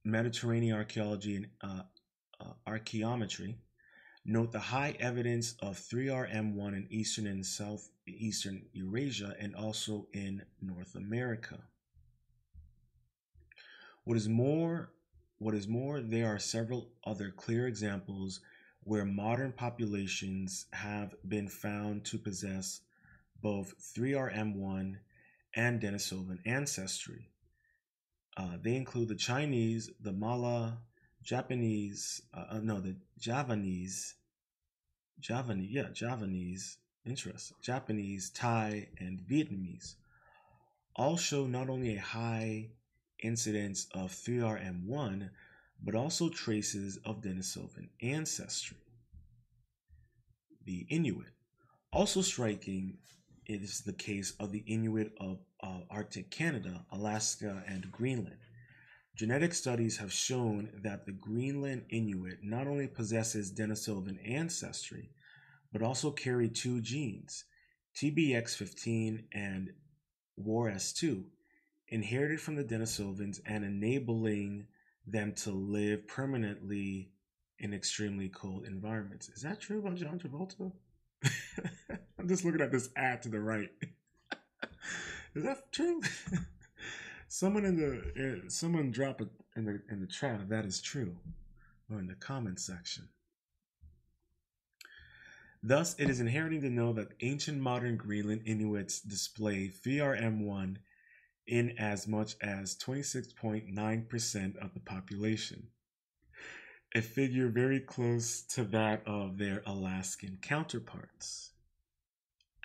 Mediterranean archaeology and uh, uh, archaeometry note the high evidence of 3RM1 in eastern and southeastern Eurasia and also in North America. What is more, what is more, there are several other clear examples where modern populations have been found to possess both 3RM1 and Denisovan ancestry. Uh, they include the Chinese, the Mala, Japanese, uh, no, the Javanese, Javanese, yeah, Javanese, interesting, Japanese, Thai, and Vietnamese. All show not only a high incidence of 3RM1, but also traces of Denisovan ancestry. The Inuit. Also striking is the case of the Inuit of uh, Arctic Canada, Alaska, and Greenland. Genetic studies have shown that the Greenland Inuit not only possesses Denisovan ancestry, but also carry two genes, TBX15 and WARS2, inherited from the Denisovans and enabling them to live permanently in extremely cold environments. Is that true about John Travolta? I'm just looking at this ad to the right. Is that true? someone in the uh, someone drop it in the in the chat if that is true, or in the comment section. Thus, it is inheriting to know that ancient modern Greenland Inuits display 3RM1 in as much as 26.9% of the population, a figure very close to that of their Alaskan counterparts,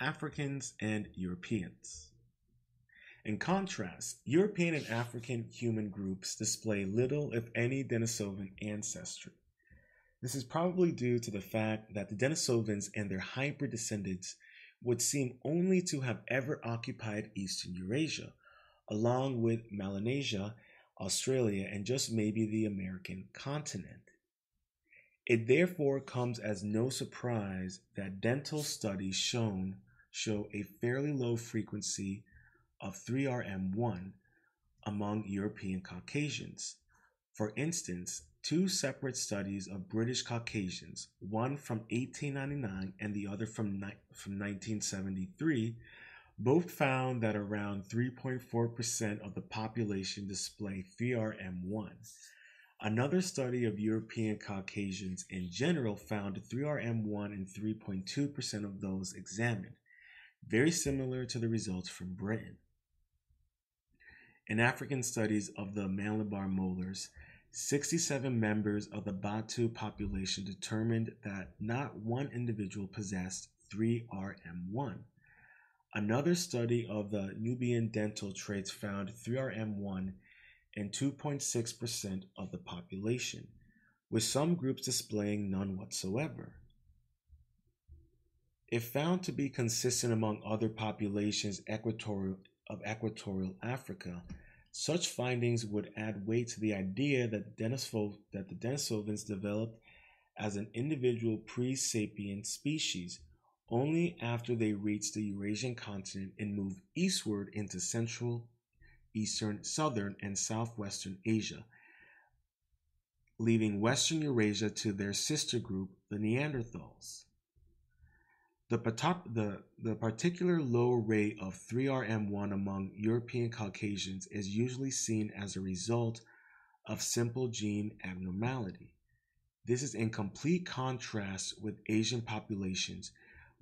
Africans and Europeans. In contrast, European and African human groups display little, if any, Denisovan ancestry. This is probably due to the fact that the Denisovans and their hybrid descendants would seem only to have ever occupied eastern Eurasia, along with Melanesia, Australia, and just maybe the American continent. It therefore comes as no surprise that dental studies shown show a fairly low frequency of 3RM1 among European Caucasians, For instance, two separate studies of British Caucasians, one from 1899 and the other from, from 1973, both found that around 3.4% of the population display 3RM1. Another study of European Caucasians in general found 3RM1 in 3.2% of those examined, very similar to the results from Britain. In African studies of the mandibular molars, 67 members of the Batu population determined that not one individual possessed 3RM1. Another study of the Nubian dental traits found 3RM1 in 2.6% of the population, with some groups displaying none whatsoever. If found to be consistent among other populations equatorial, of equatorial Africa, such findings would add weight to the idea that, Denisovan, that the Denisovans developed as an individual pre sapient species only after they reached the Eurasian continent and moved eastward into Central, Eastern, Southern, and Southwestern Asia, leaving Western Eurasia to their sister group, the Neanderthals. The, the, the particular low rate of 3RM1 among European Caucasians is usually seen as a result of simple gene abnormality. This is in complete contrast with Asian populations,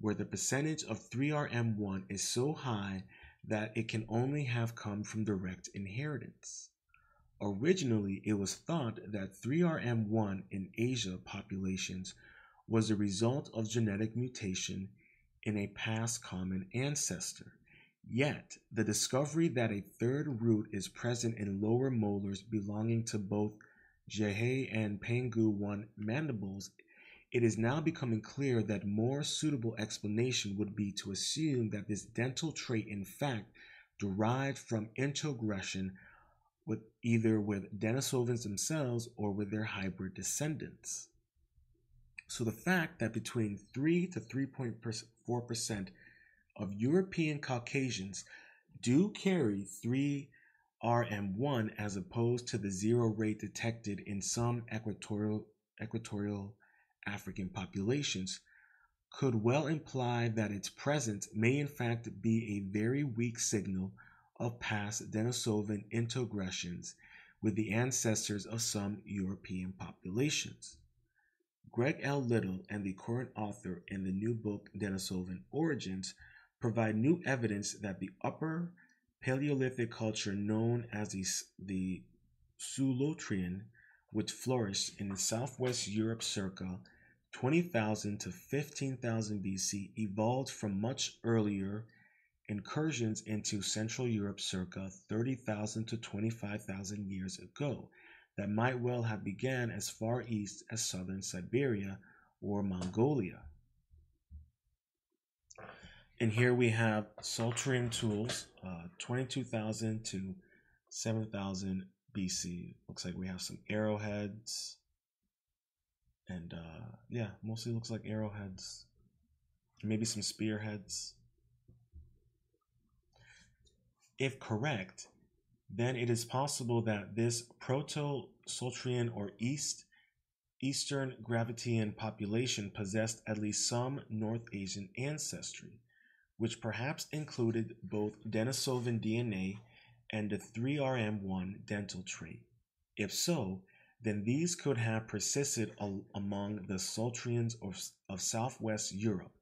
where the percentage of 3RM1 is so high that it can only have come from direct inheritance. Originally, it was thought that 3RM1 in Asia populations was the result of genetic mutation in a past common ancestor. Yet, the discovery that a third root is present in lower molars belonging to both Xiahe and Penghu 1 mandibles, it is now becoming clear that more suitable explanation would be to assume that this dental trait in fact derived from introgression with either with Denisovans themselves or with their hybrid descendants. So the fact that between 3 to 3.4% of European Caucasians do carry 3RM1 as opposed to the zero rate detected in some equatorial, equatorial African populations could well imply that its presence may in fact be a very weak signal of past Denisovan introgressions with the ancestors of some European populations. Greg L. Little and the current author in the new book Denisovan Origins provide new evidence that the upper Paleolithic culture known as the, the Solutrean, which flourished in the southwest Europe circa 20,000 to 15,000 BC, evolved from much earlier incursions into Central Europe circa 30,000 to 25,000 years ago that might well have began as far east as southern Siberia or Mongolia. And here we have Solutrean tools, uh, 22,000 to 7,000 BC. Looks like we have some arrowheads. And uh, yeah, mostly looks like arrowheads. Maybe some spearheads. If correct, then it is possible that this Proto-Solutrean or East Eastern Gravettian population possessed at least some North Asian ancestry, which perhaps included both Denisovan DNA and the 3RM1 dental trait. If so, then these could have persisted among the Solutreans of, of southwest Europe,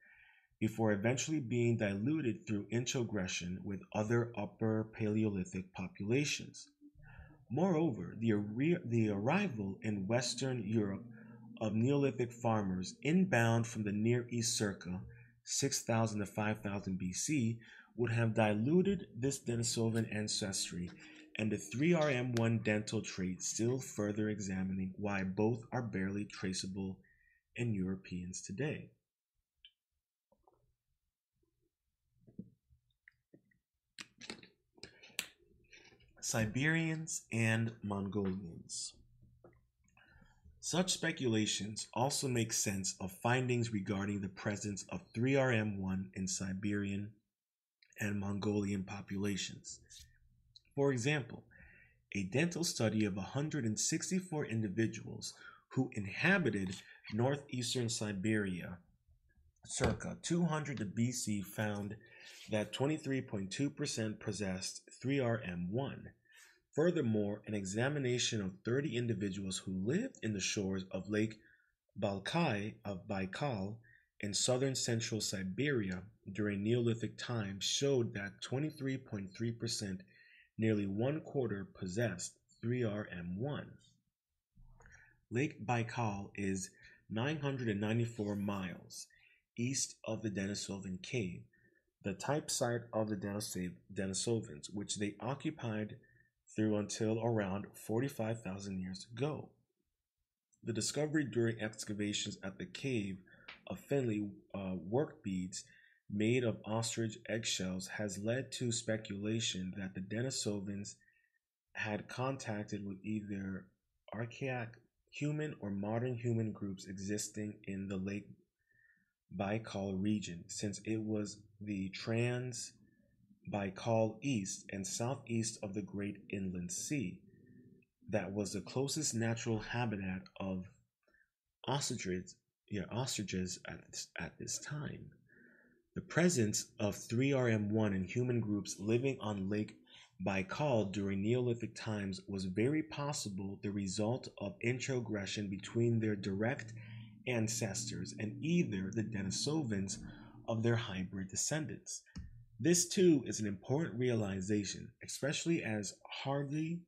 before eventually being diluted through introgression with other Upper Paleolithic populations. Moreover, the, the arrival in Western Europe of Neolithic farmers inbound from the Near East circa 6000 to 5000 BC would have diluted this Denisovan ancestry and the 3RM1 dental trait still further examining why both are barely traceable in Europeans today. Siberians and Mongolians. Such speculations also make sense of findings regarding the presence of 3RM1 in Siberian and Mongolian populations. For example, a dental study of 164 individuals who inhabited northeastern Siberia circa 200 BC found that 23.2% possessed 3RM1. Furthermore, an examination of 30 individuals who lived in the shores of Lake Balkai of Baikal in southern central Siberia during Neolithic times showed that 23.3%, nearly one quarter, possessed 3RM1. Lake Baikal is 994 miles east of the Denisovan Cave, the type site of the Denisovans, which they occupied through until around 45,000 years ago. The discovery during excavations at the cave of Finley uh, work beads made of ostrich eggshells has led to speculation that the Denisovans had contacted with either archaic human or modern human groups existing in the Lake Baikal region, since it was the trans Baikal east and southeast of the Great Inland Sea that was the closest natural habitat of ostriches, yeah, ostriches at at this time. The presence of 3RM1 in human groups living on Lake Baikal during Neolithic times was very possible the result of introgression between their direct ancestors and either the Denisovans of their hybrid descendants. This too is an important realization, especially as hardly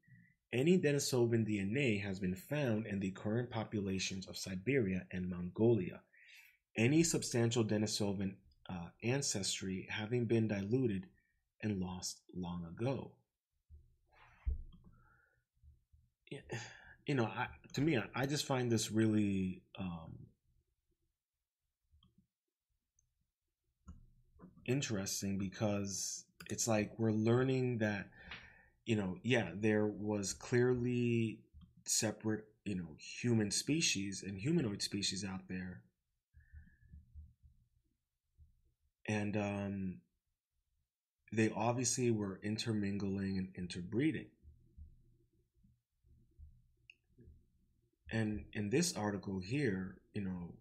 any Denisovan DNA has been found in the current populations of Siberia and Mongolia. Any substantial Denisovan uh, ancestry having been diluted and lost long ago. You know, I, to me, I just find this really um, interesting because it's like we're learning that you know yeah there was clearly separate you know human species and humanoid species out there and um they obviously were intermingling and interbreeding and in this article here you know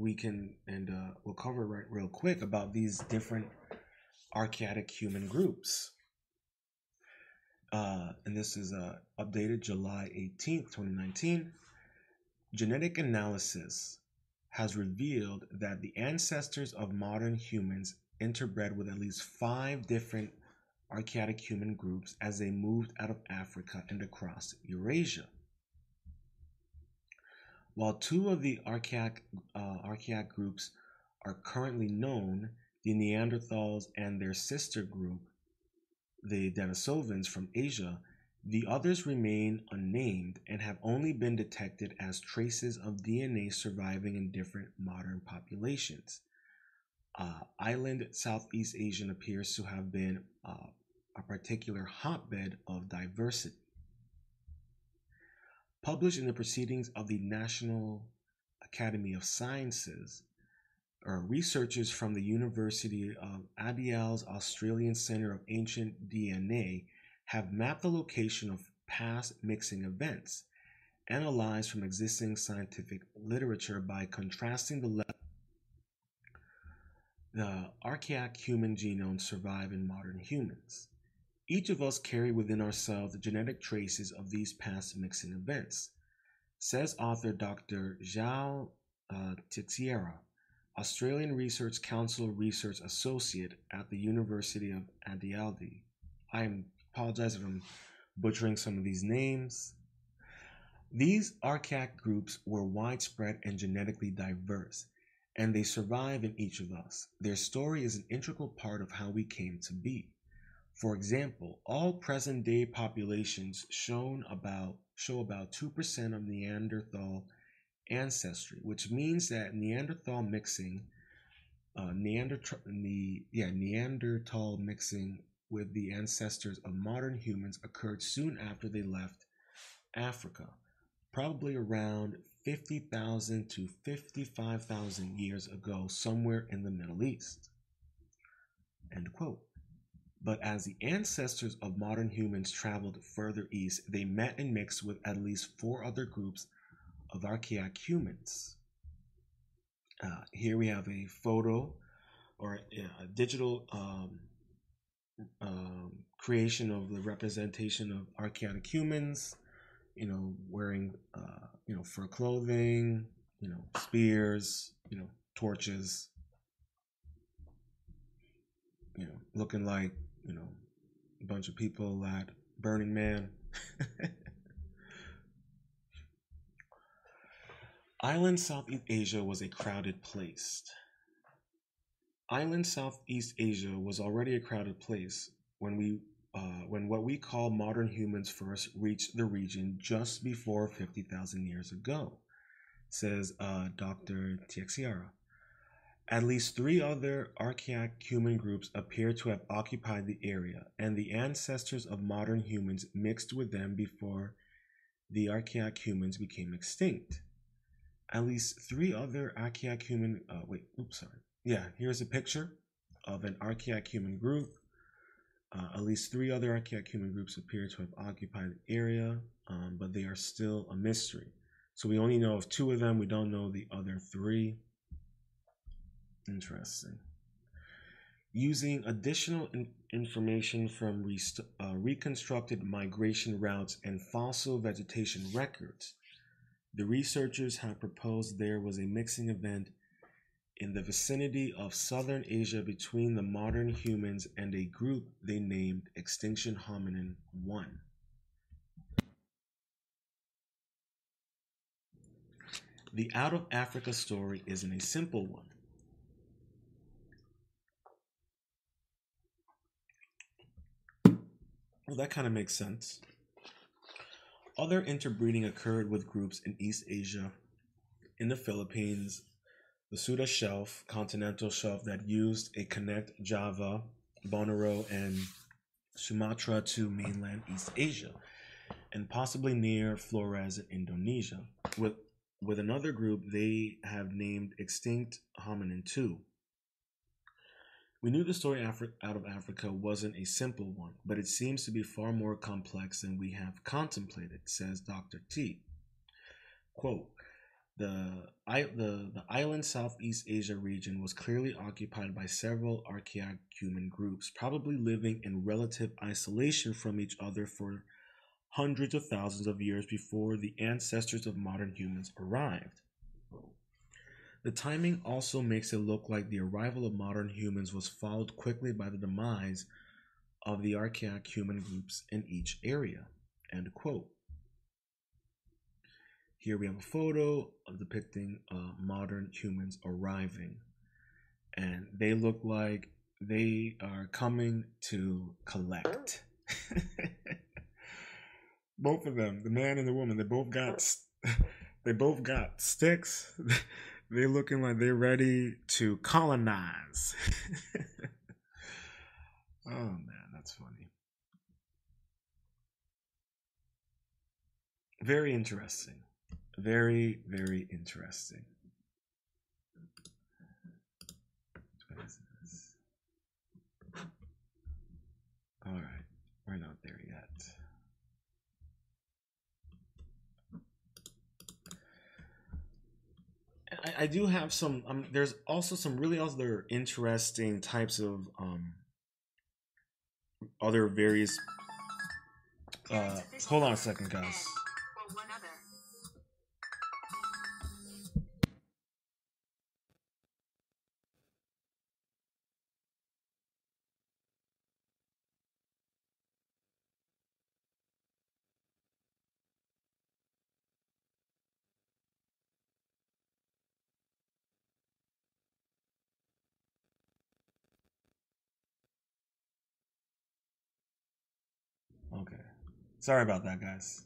we can and uh, we'll cover right real quick about these different archaic human groups. Uh, and this is uh, updated July 18th, 2019. Genetic analysis has revealed that the ancestors of modern humans interbred with at least five different archaic human groups as they moved out of Africa and across Eurasia. While two of the archaic, uh, archaic groups are currently known, the Neanderthals and their sister group, the Denisovans from Asia, the others remain unnamed and have only been detected as traces of DNA surviving in different modern populations. Uh, island Southeast Asian appears to have been uh, a particular hotbed of diversity. Published in the Proceedings of the National Academy of Sciences, are researchers from the University of Adelaide's Australian Center of Ancient DNA have mapped the location of past mixing events, analyzed from existing scientific literature by contrasting the le- the archaic human genome survive in modern humans. Each of us carry within ourselves the genetic traces of these past mixing events, says author Dr. João uh, Australian Research Council Research Associate at the University of Adelaide. I apologize if I'm butchering some of these names. These archaic groups were widespread and genetically diverse, and they survive in each of us. Their story is an integral part of how we came to be. For example, all present-day populations shown about show about 2% of Neanderthal ancestry, which means that Neanderthal mixing, uh, Neanderthal, the, yeah, Neanderthal mixing with the ancestors of modern humans occurred soon after they left Africa, probably around 50,000 to 55,000 years ago, somewhere in the Middle East. End quote. But as the ancestors of modern humans traveled further east, they met and mixed with at least four other groups of archaic humans. Uh, here we have a photo or a digital um, um, creation of the representation of archaic humans, you know, wearing, uh, you know, fur clothing, you know, spears, you know, torches, you know, looking like, you know, a bunch of people at Burning Man. Island Southeast Asia was a crowded place. Island Southeast Asia was already a crowded place when we uh, when what we call modern humans first reached the region just before 50,000 years ago, says uh, Dr. Teixeira. At least three other archaic human groups appear to have occupied the area, and the ancestors of modern humans mixed with them before the archaic humans became extinct at least three other archaic human. Uh, wait, oops, sorry. Yeah, here's a picture of an archaic human group. Uh, at least three other archaic human groups appear to have occupied the area, um, but they are still a mystery. So we only know of two of them. We don't know the other three. Interesting. Using additional in information from uh, reconstructed migration routes and fossil vegetation records, the researchers have proposed there was a mixing event in the vicinity of southern Asia between the modern humans and a group they named Extinction Hominin 1. The out of Africa story isn't a simple one. Well, that kind of makes sense. Other interbreeding occurred with groups in East Asia, in the Philippines, the Sunda Shelf, continental shelf that used a connect Java, Borneo, and Sumatra to mainland East Asia, and possibly near Flores in Indonesia. With with another group they have named extinct hominin 2 we knew the story out of Africa wasn't a simple one, but it seems to be far more complex than we have contemplated, says Dr. T. Quote, the, the, the island Southeast Asia region was clearly occupied by several archaic human groups, probably living in relative isolation from each other for hundreds of thousands of years before the ancestors of modern humans arrived. The timing also makes it look like the arrival of modern humans was followed quickly by the demise of the archaic human groups in each area. End quote. Here we have a photo of depicting uh, modern humans arriving, and they look like they are coming to collect. both of them, the man and the woman, they both got they both got sticks. They're looking like they're ready to colonize. oh man, that's funny. Very interesting. Very, very interesting. All right, we're not there yet. I, I do have some. Um, there's also some really other interesting types of um, other various. Uh, hold on a second, guys. Sorry about that, guys.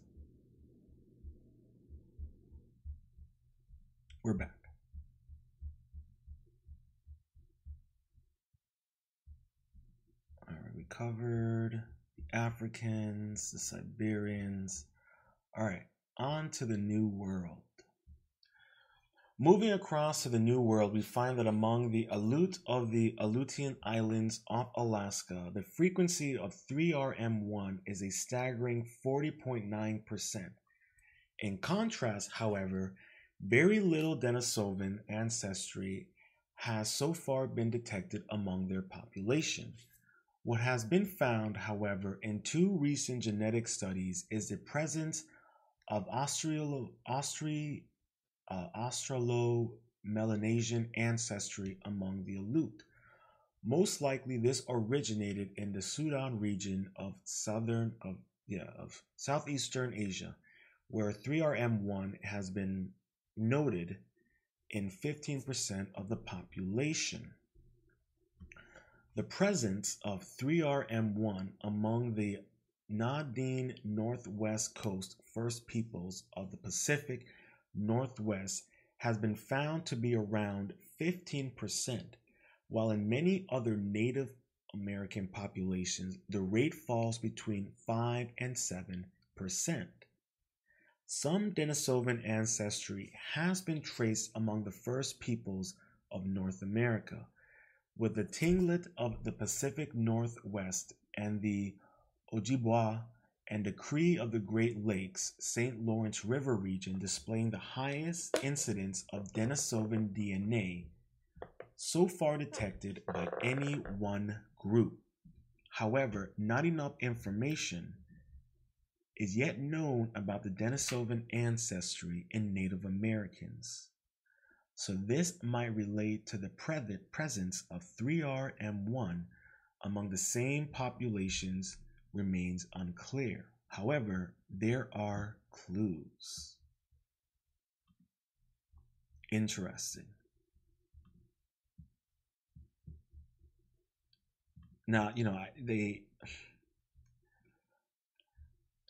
We're back. All right, we covered the Africans, the Siberians. All right, on to the New World. Moving across to the New World, we find that among the Aleut of the Aleutian Islands off Alaska, the frequency of 3RM1 is a staggering 40.9%. In contrast, however, very little Denisovan ancestry has so far been detected among their population. What has been found, however, in two recent genetic studies is the presence of Australo, Austri, uh, Australo-Melanesian ancestry among the Aleut. Most likely, this originated in the Sudan region of southern of yeah of southeastern Asia, where 3RM1 has been noted in 15% of the population. The presence of 3RM1 among the Na-Dene Northwest Coast First Peoples of the Pacific Northwest has been found to be around 15%, while in many other Native American populations, the rate falls between 5 and 7%. Some Denisovan ancestry has been traced among the first peoples of North America, with the Tlingit of the Pacific Northwest and the Ojibwa and the Cree of the Great Lakes St. Lawrence River region displaying the highest incidence of Denisovan DNA so far detected by any one group. However, not enough information is yet known about the Denisovan ancestry in Native Americans. So this might relate to the pre- presence of 3RM1 among the same populations remains unclear. However, there are clues. Interesting. Now, you know, they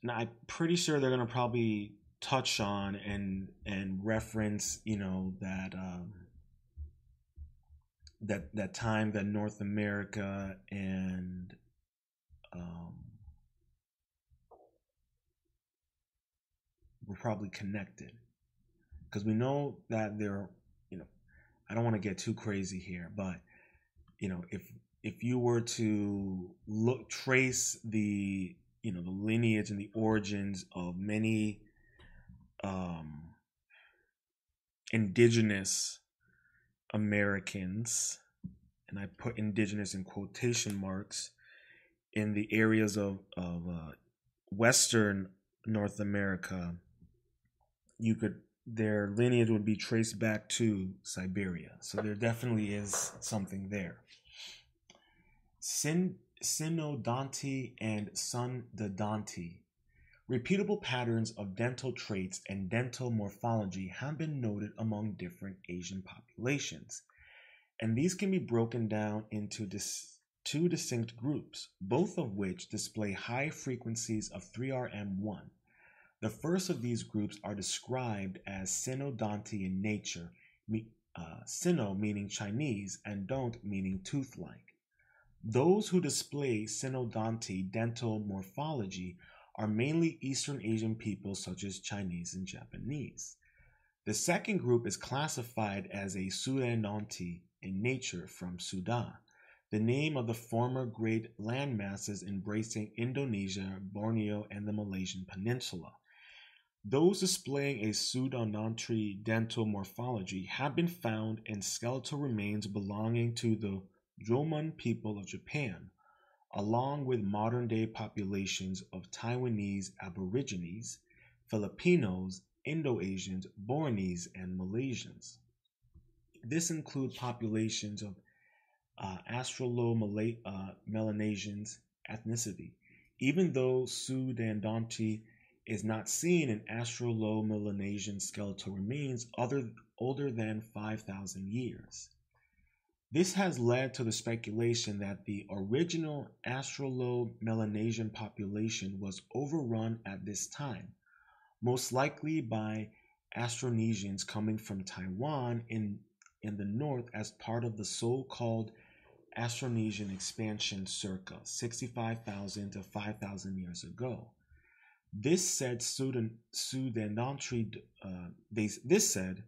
now I'm pretty sure they're gonna probably touch on and and reference, you know, that um, that that time that North America and um, were probably connected. Because we know that they're you know I don't want to get too crazy here, but you know if if you were to look trace the you know the lineage and the origins of many um, indigenous Americans, and I put indigenous in quotation marks, in the areas of of uh, Western North America, you could their lineage would be traced back to Siberia. So there definitely is something there. Sin Sinodonty and Sundodonty. Repeatable patterns of dental traits and dental morphology have been noted among different Asian populations, and these can be broken down into dis- two distinct groups, both of which display high frequencies of 3RM1. The first of these groups are described as Sinodonty in nature, uh, Sino meaning Chinese and don't meaning tooth like. Those who display sinodonty dental morphology are mainly Eastern Asian peoples such as Chinese and Japanese. The second group is classified as a Sudandonty in nature from Sudan, the name of the former great landmasses embracing Indonesia, Borneo, and the Malaysian Peninsula. Those displaying a Sudandonty dental morphology have been found in skeletal remains belonging to the Jomon people of Japan, along with modern day populations of Taiwanese Aborigines, Filipinos, Indo-Asians, Bornese, and Malaysians. This includes populations of uh, Australo-Melanesians ethnicity, even though Sudandonty is not seen in Australo-Melanesian skeletal remains other, older than 5,000 years. This has led to the speculation that the original Australo-Melanesian population was overrun at this time, most likely by Austronesians coming from Taiwan in, in the north as part of the so-called Austronesian expansion circa 65,000 to 5,000 years ago. This said Sudan, Sudanantri, uh, they, this said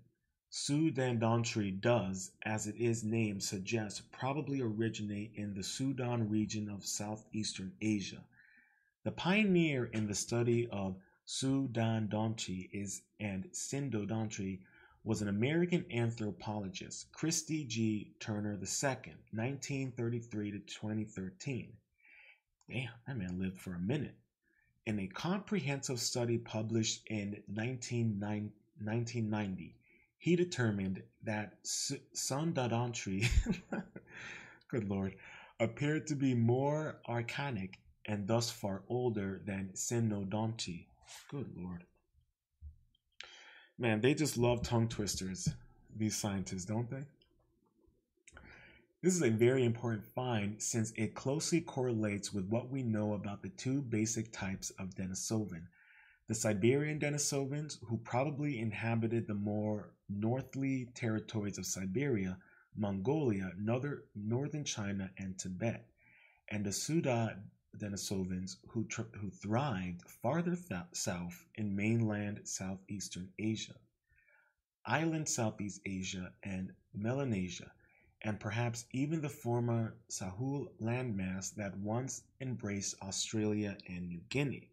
Sudandontry does, as it is named suggests, probably originate in the Sudan region of southeastern Asia. The pioneer in the study of Sudandontry is and Sindo Syndodontry was an American anthropologist, Christy G. Turner II, 1933 to 2013. Damn, that man lived for a minute. In a comprehensive study published in 1990, he determined that Sundadontry, good lord, appeared to be more archaic and thus far older than Sinodonty. Good lord. Man, they just love tongue twisters, these scientists, don't they? This is a very important find since it closely correlates with what we know about the two basic types of Denisovan the Siberian Denisovans, who probably inhabited the more northerly territories of Siberia, Mongolia, northern China, and Tibet, and the Suda Denisovans, who, who thrived farther th- south in mainland Southeastern Asia, island Southeast Asia, and Melanesia, and perhaps even the former Sahul landmass that once embraced Australia and New Guinea.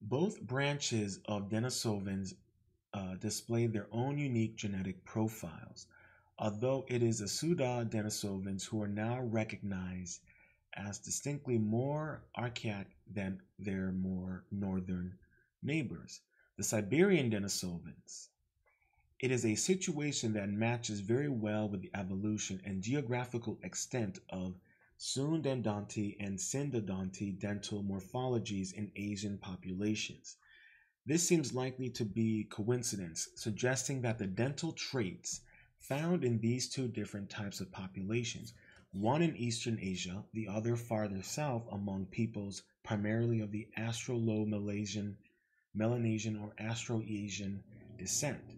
Both branches of Denisovans uh, display their own unique genetic profiles, although it is the Suda Denisovans who are now recognized as distinctly more archaic than their more northern neighbors, the Siberian Denisovans. It is a situation that matches very well with the evolution and geographical extent of Sundandanti and Syndodanti dental morphologies in Asian populations. This seems likely to be coincidence, suggesting that the dental traits found in these two different types of populations, one in Eastern Asia, the other farther south among peoples primarily of the Australo-Malaysian, Melanesian or Austroasian descent,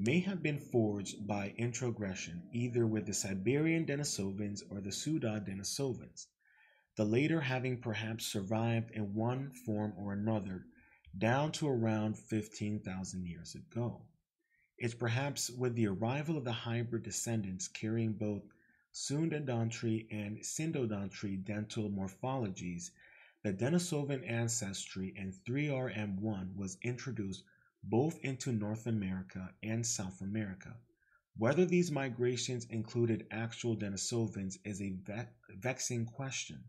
may have been forged by introgression either with the Siberian Denisovans or the Suda Denisovans, the later having perhaps survived in one form or another down to around 15,000 years ago. It's perhaps with the arrival of the hybrid descendants carrying both Sundadontry and Syndodontry dental morphologies that Denisovan ancestry and 3RM1 was introduced both into North America and South America. Whether these migrations included actual Denisovans is a ve- vexing question,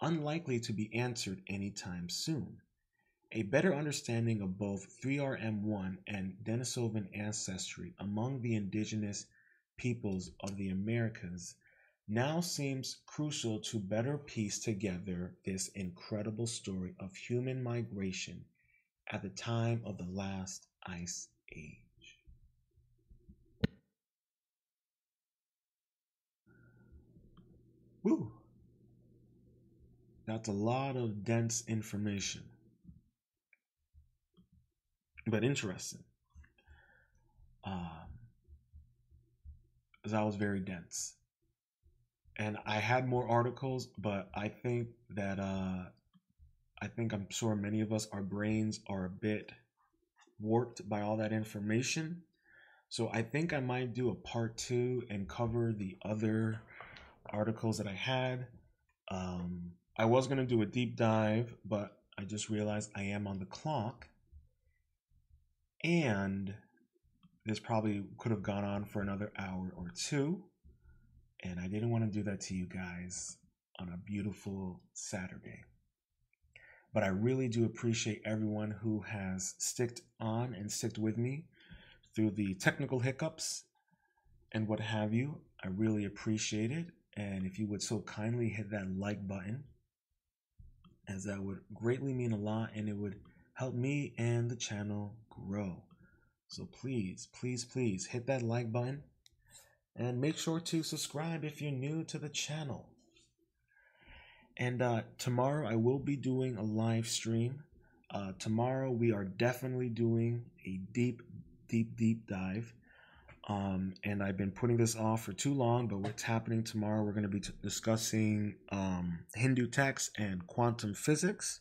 unlikely to be answered anytime soon. A better understanding of both 3RM1 and Denisovan ancestry among the indigenous peoples of the Americas now seems crucial to better piece together this incredible story of human migration at the time of the last ice age. Woo! That's a lot of dense information. But interesting. Um, that was very dense. And I had more articles, but I think that uh, I think I'm sure many of us, our brains are a bit warped by all that information. So I think I might do a part two and cover the other articles that I had. Um, I was going to do a deep dive, but I just realized I am on the clock. And this probably could have gone on for another hour or two. And I didn't want to do that to you guys on a beautiful Saturday. But I really do appreciate everyone who has sticked on and sticked with me through the technical hiccups and what have you. I really appreciate it. And if you would so kindly hit that like button, as that would greatly mean a lot and it would help me and the channel grow. So please, please, please hit that like button and make sure to subscribe if you're new to the channel. And uh, tomorrow I will be doing a live stream. Uh, tomorrow we are definitely doing a deep, deep, deep dive. Um, and I've been putting this off for too long, but what's happening tomorrow? We're going to be discussing um, Hindu texts and quantum physics.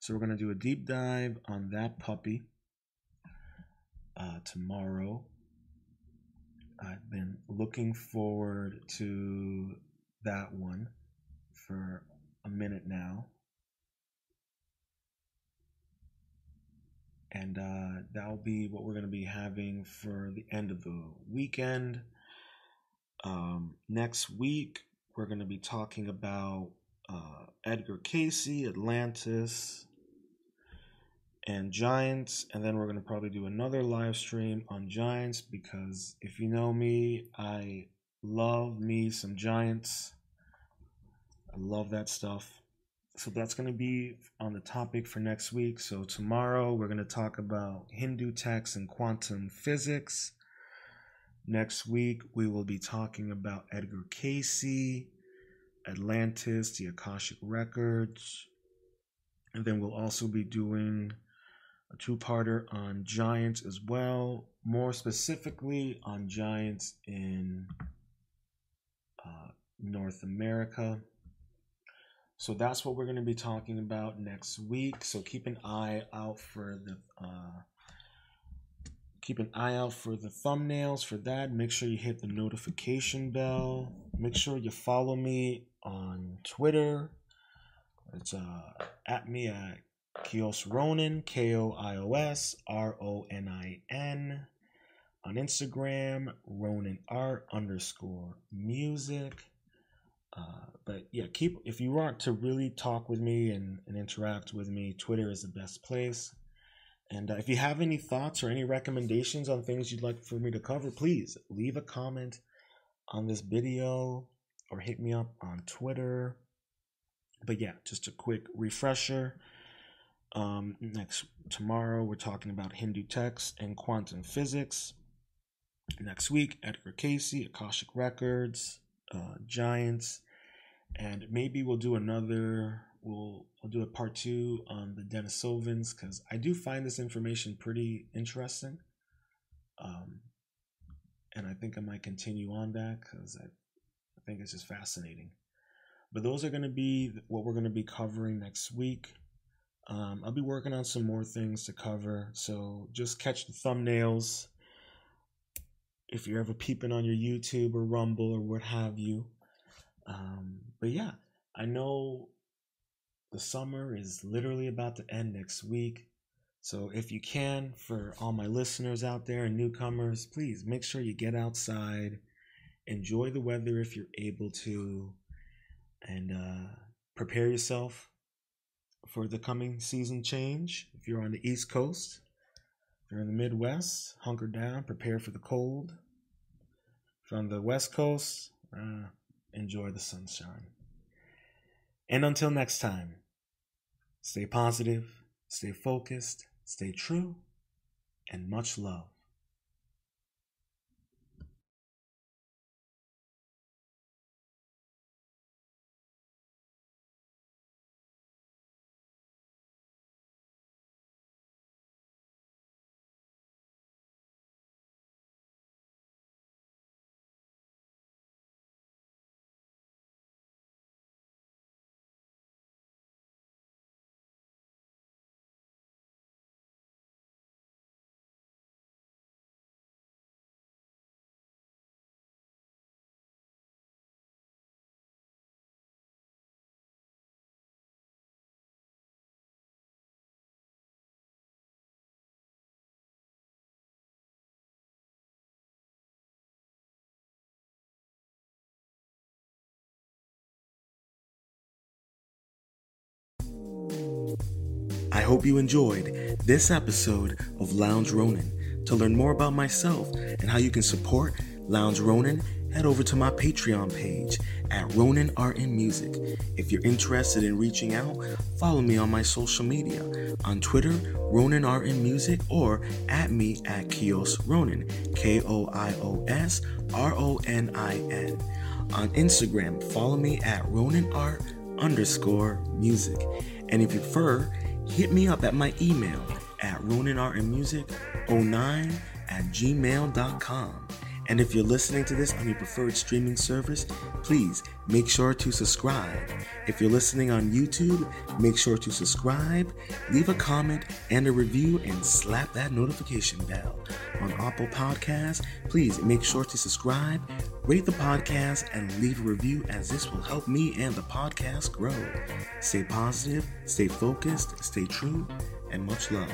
So we're going to do a deep dive on that puppy. uh, tomorrow. I've been looking forward to that one for a minute now. And uh, that'll be what we're going to be having for the end of the weekend. Um, next week, we're going to be talking about uh, Edgar Cayce, Atlantis, and Giants. And then we're going to probably do another live stream on Giants because if you know me, I love me some Giants. I love that stuff. So that's going to be on the topic for next week. So tomorrow we're going to talk about Hindu texts and quantum physics. Next week we will be talking about Edgar Cayce, Atlantis, the Akashic Records. And then we'll also be doing a two parter on giants as well, more specifically on giants in uh, North America. So that's what we're going to be talking about next week. So keep an eye out for the uh, keep an eye out for the thumbnails for that. Make sure you hit the notification bell. Make sure you follow me on Twitter. It's uh, at me at Koios Ronin, K O I O S R O N I N. On Instagram, Ronin Art underscore music. Uh, but yeah, keep if you want to really talk with me and, and interact with me, Twitter is the best place. And uh, if you have any thoughts or any recommendations on things you'd like for me to cover, please leave a comment on this video or hit me up on Twitter. But yeah, just a quick refresher. Um, next tomorrow we're talking about Hindu texts and quantum physics. Next week, Edgar Cayce, Akashic Records, uh, Giants, and maybe we'll do another. We'll I'll do a part two on the Denisovans because I do find this information pretty interesting. Um, and I think I might continue on that because I, I think it's just fascinating. But those are going to be what we're going to be covering next week. Um, I'll be working on some more things to cover, so just catch the thumbnails. If you're ever peeping on your YouTube or Rumble or what have you. Um, but yeah, I know the summer is literally about to end next week. So if you can, for all my listeners out there and newcomers, please make sure you get outside, enjoy the weather if you're able to, and uh, prepare yourself for the coming season change. If you're on the East Coast, if you're in the Midwest, hunker down, prepare for the cold. If you're on the West Coast, uh, enjoy the sunshine. And until next time, stay positive, stay focused, stay true, and much love. I hope you enjoyed this episode of Lounge Ronin. To learn more about myself and how you can support Lounge Ronin, head over to my Patreon page at Ronin Art and Music. If you're interested in reaching out, follow me on my social media on Twitter, Ronin Art and Music, or at me at Koios Ronin, K O I O S R O N I N. On Instagram, follow me at Ronin Art underscore music. And if you prefer, hit me up at my email at roninartandmusic09 at gmail.com. And if you're listening to this on your preferred streaming service, please make sure to subscribe. If you're listening on YouTube, make sure to subscribe, leave a comment and a review, and slap that notification bell. On Apple Podcasts, please make sure to subscribe, rate the podcast, and leave a review as this will help me and the podcast grow. Stay positive, stay focused, stay true, and much love.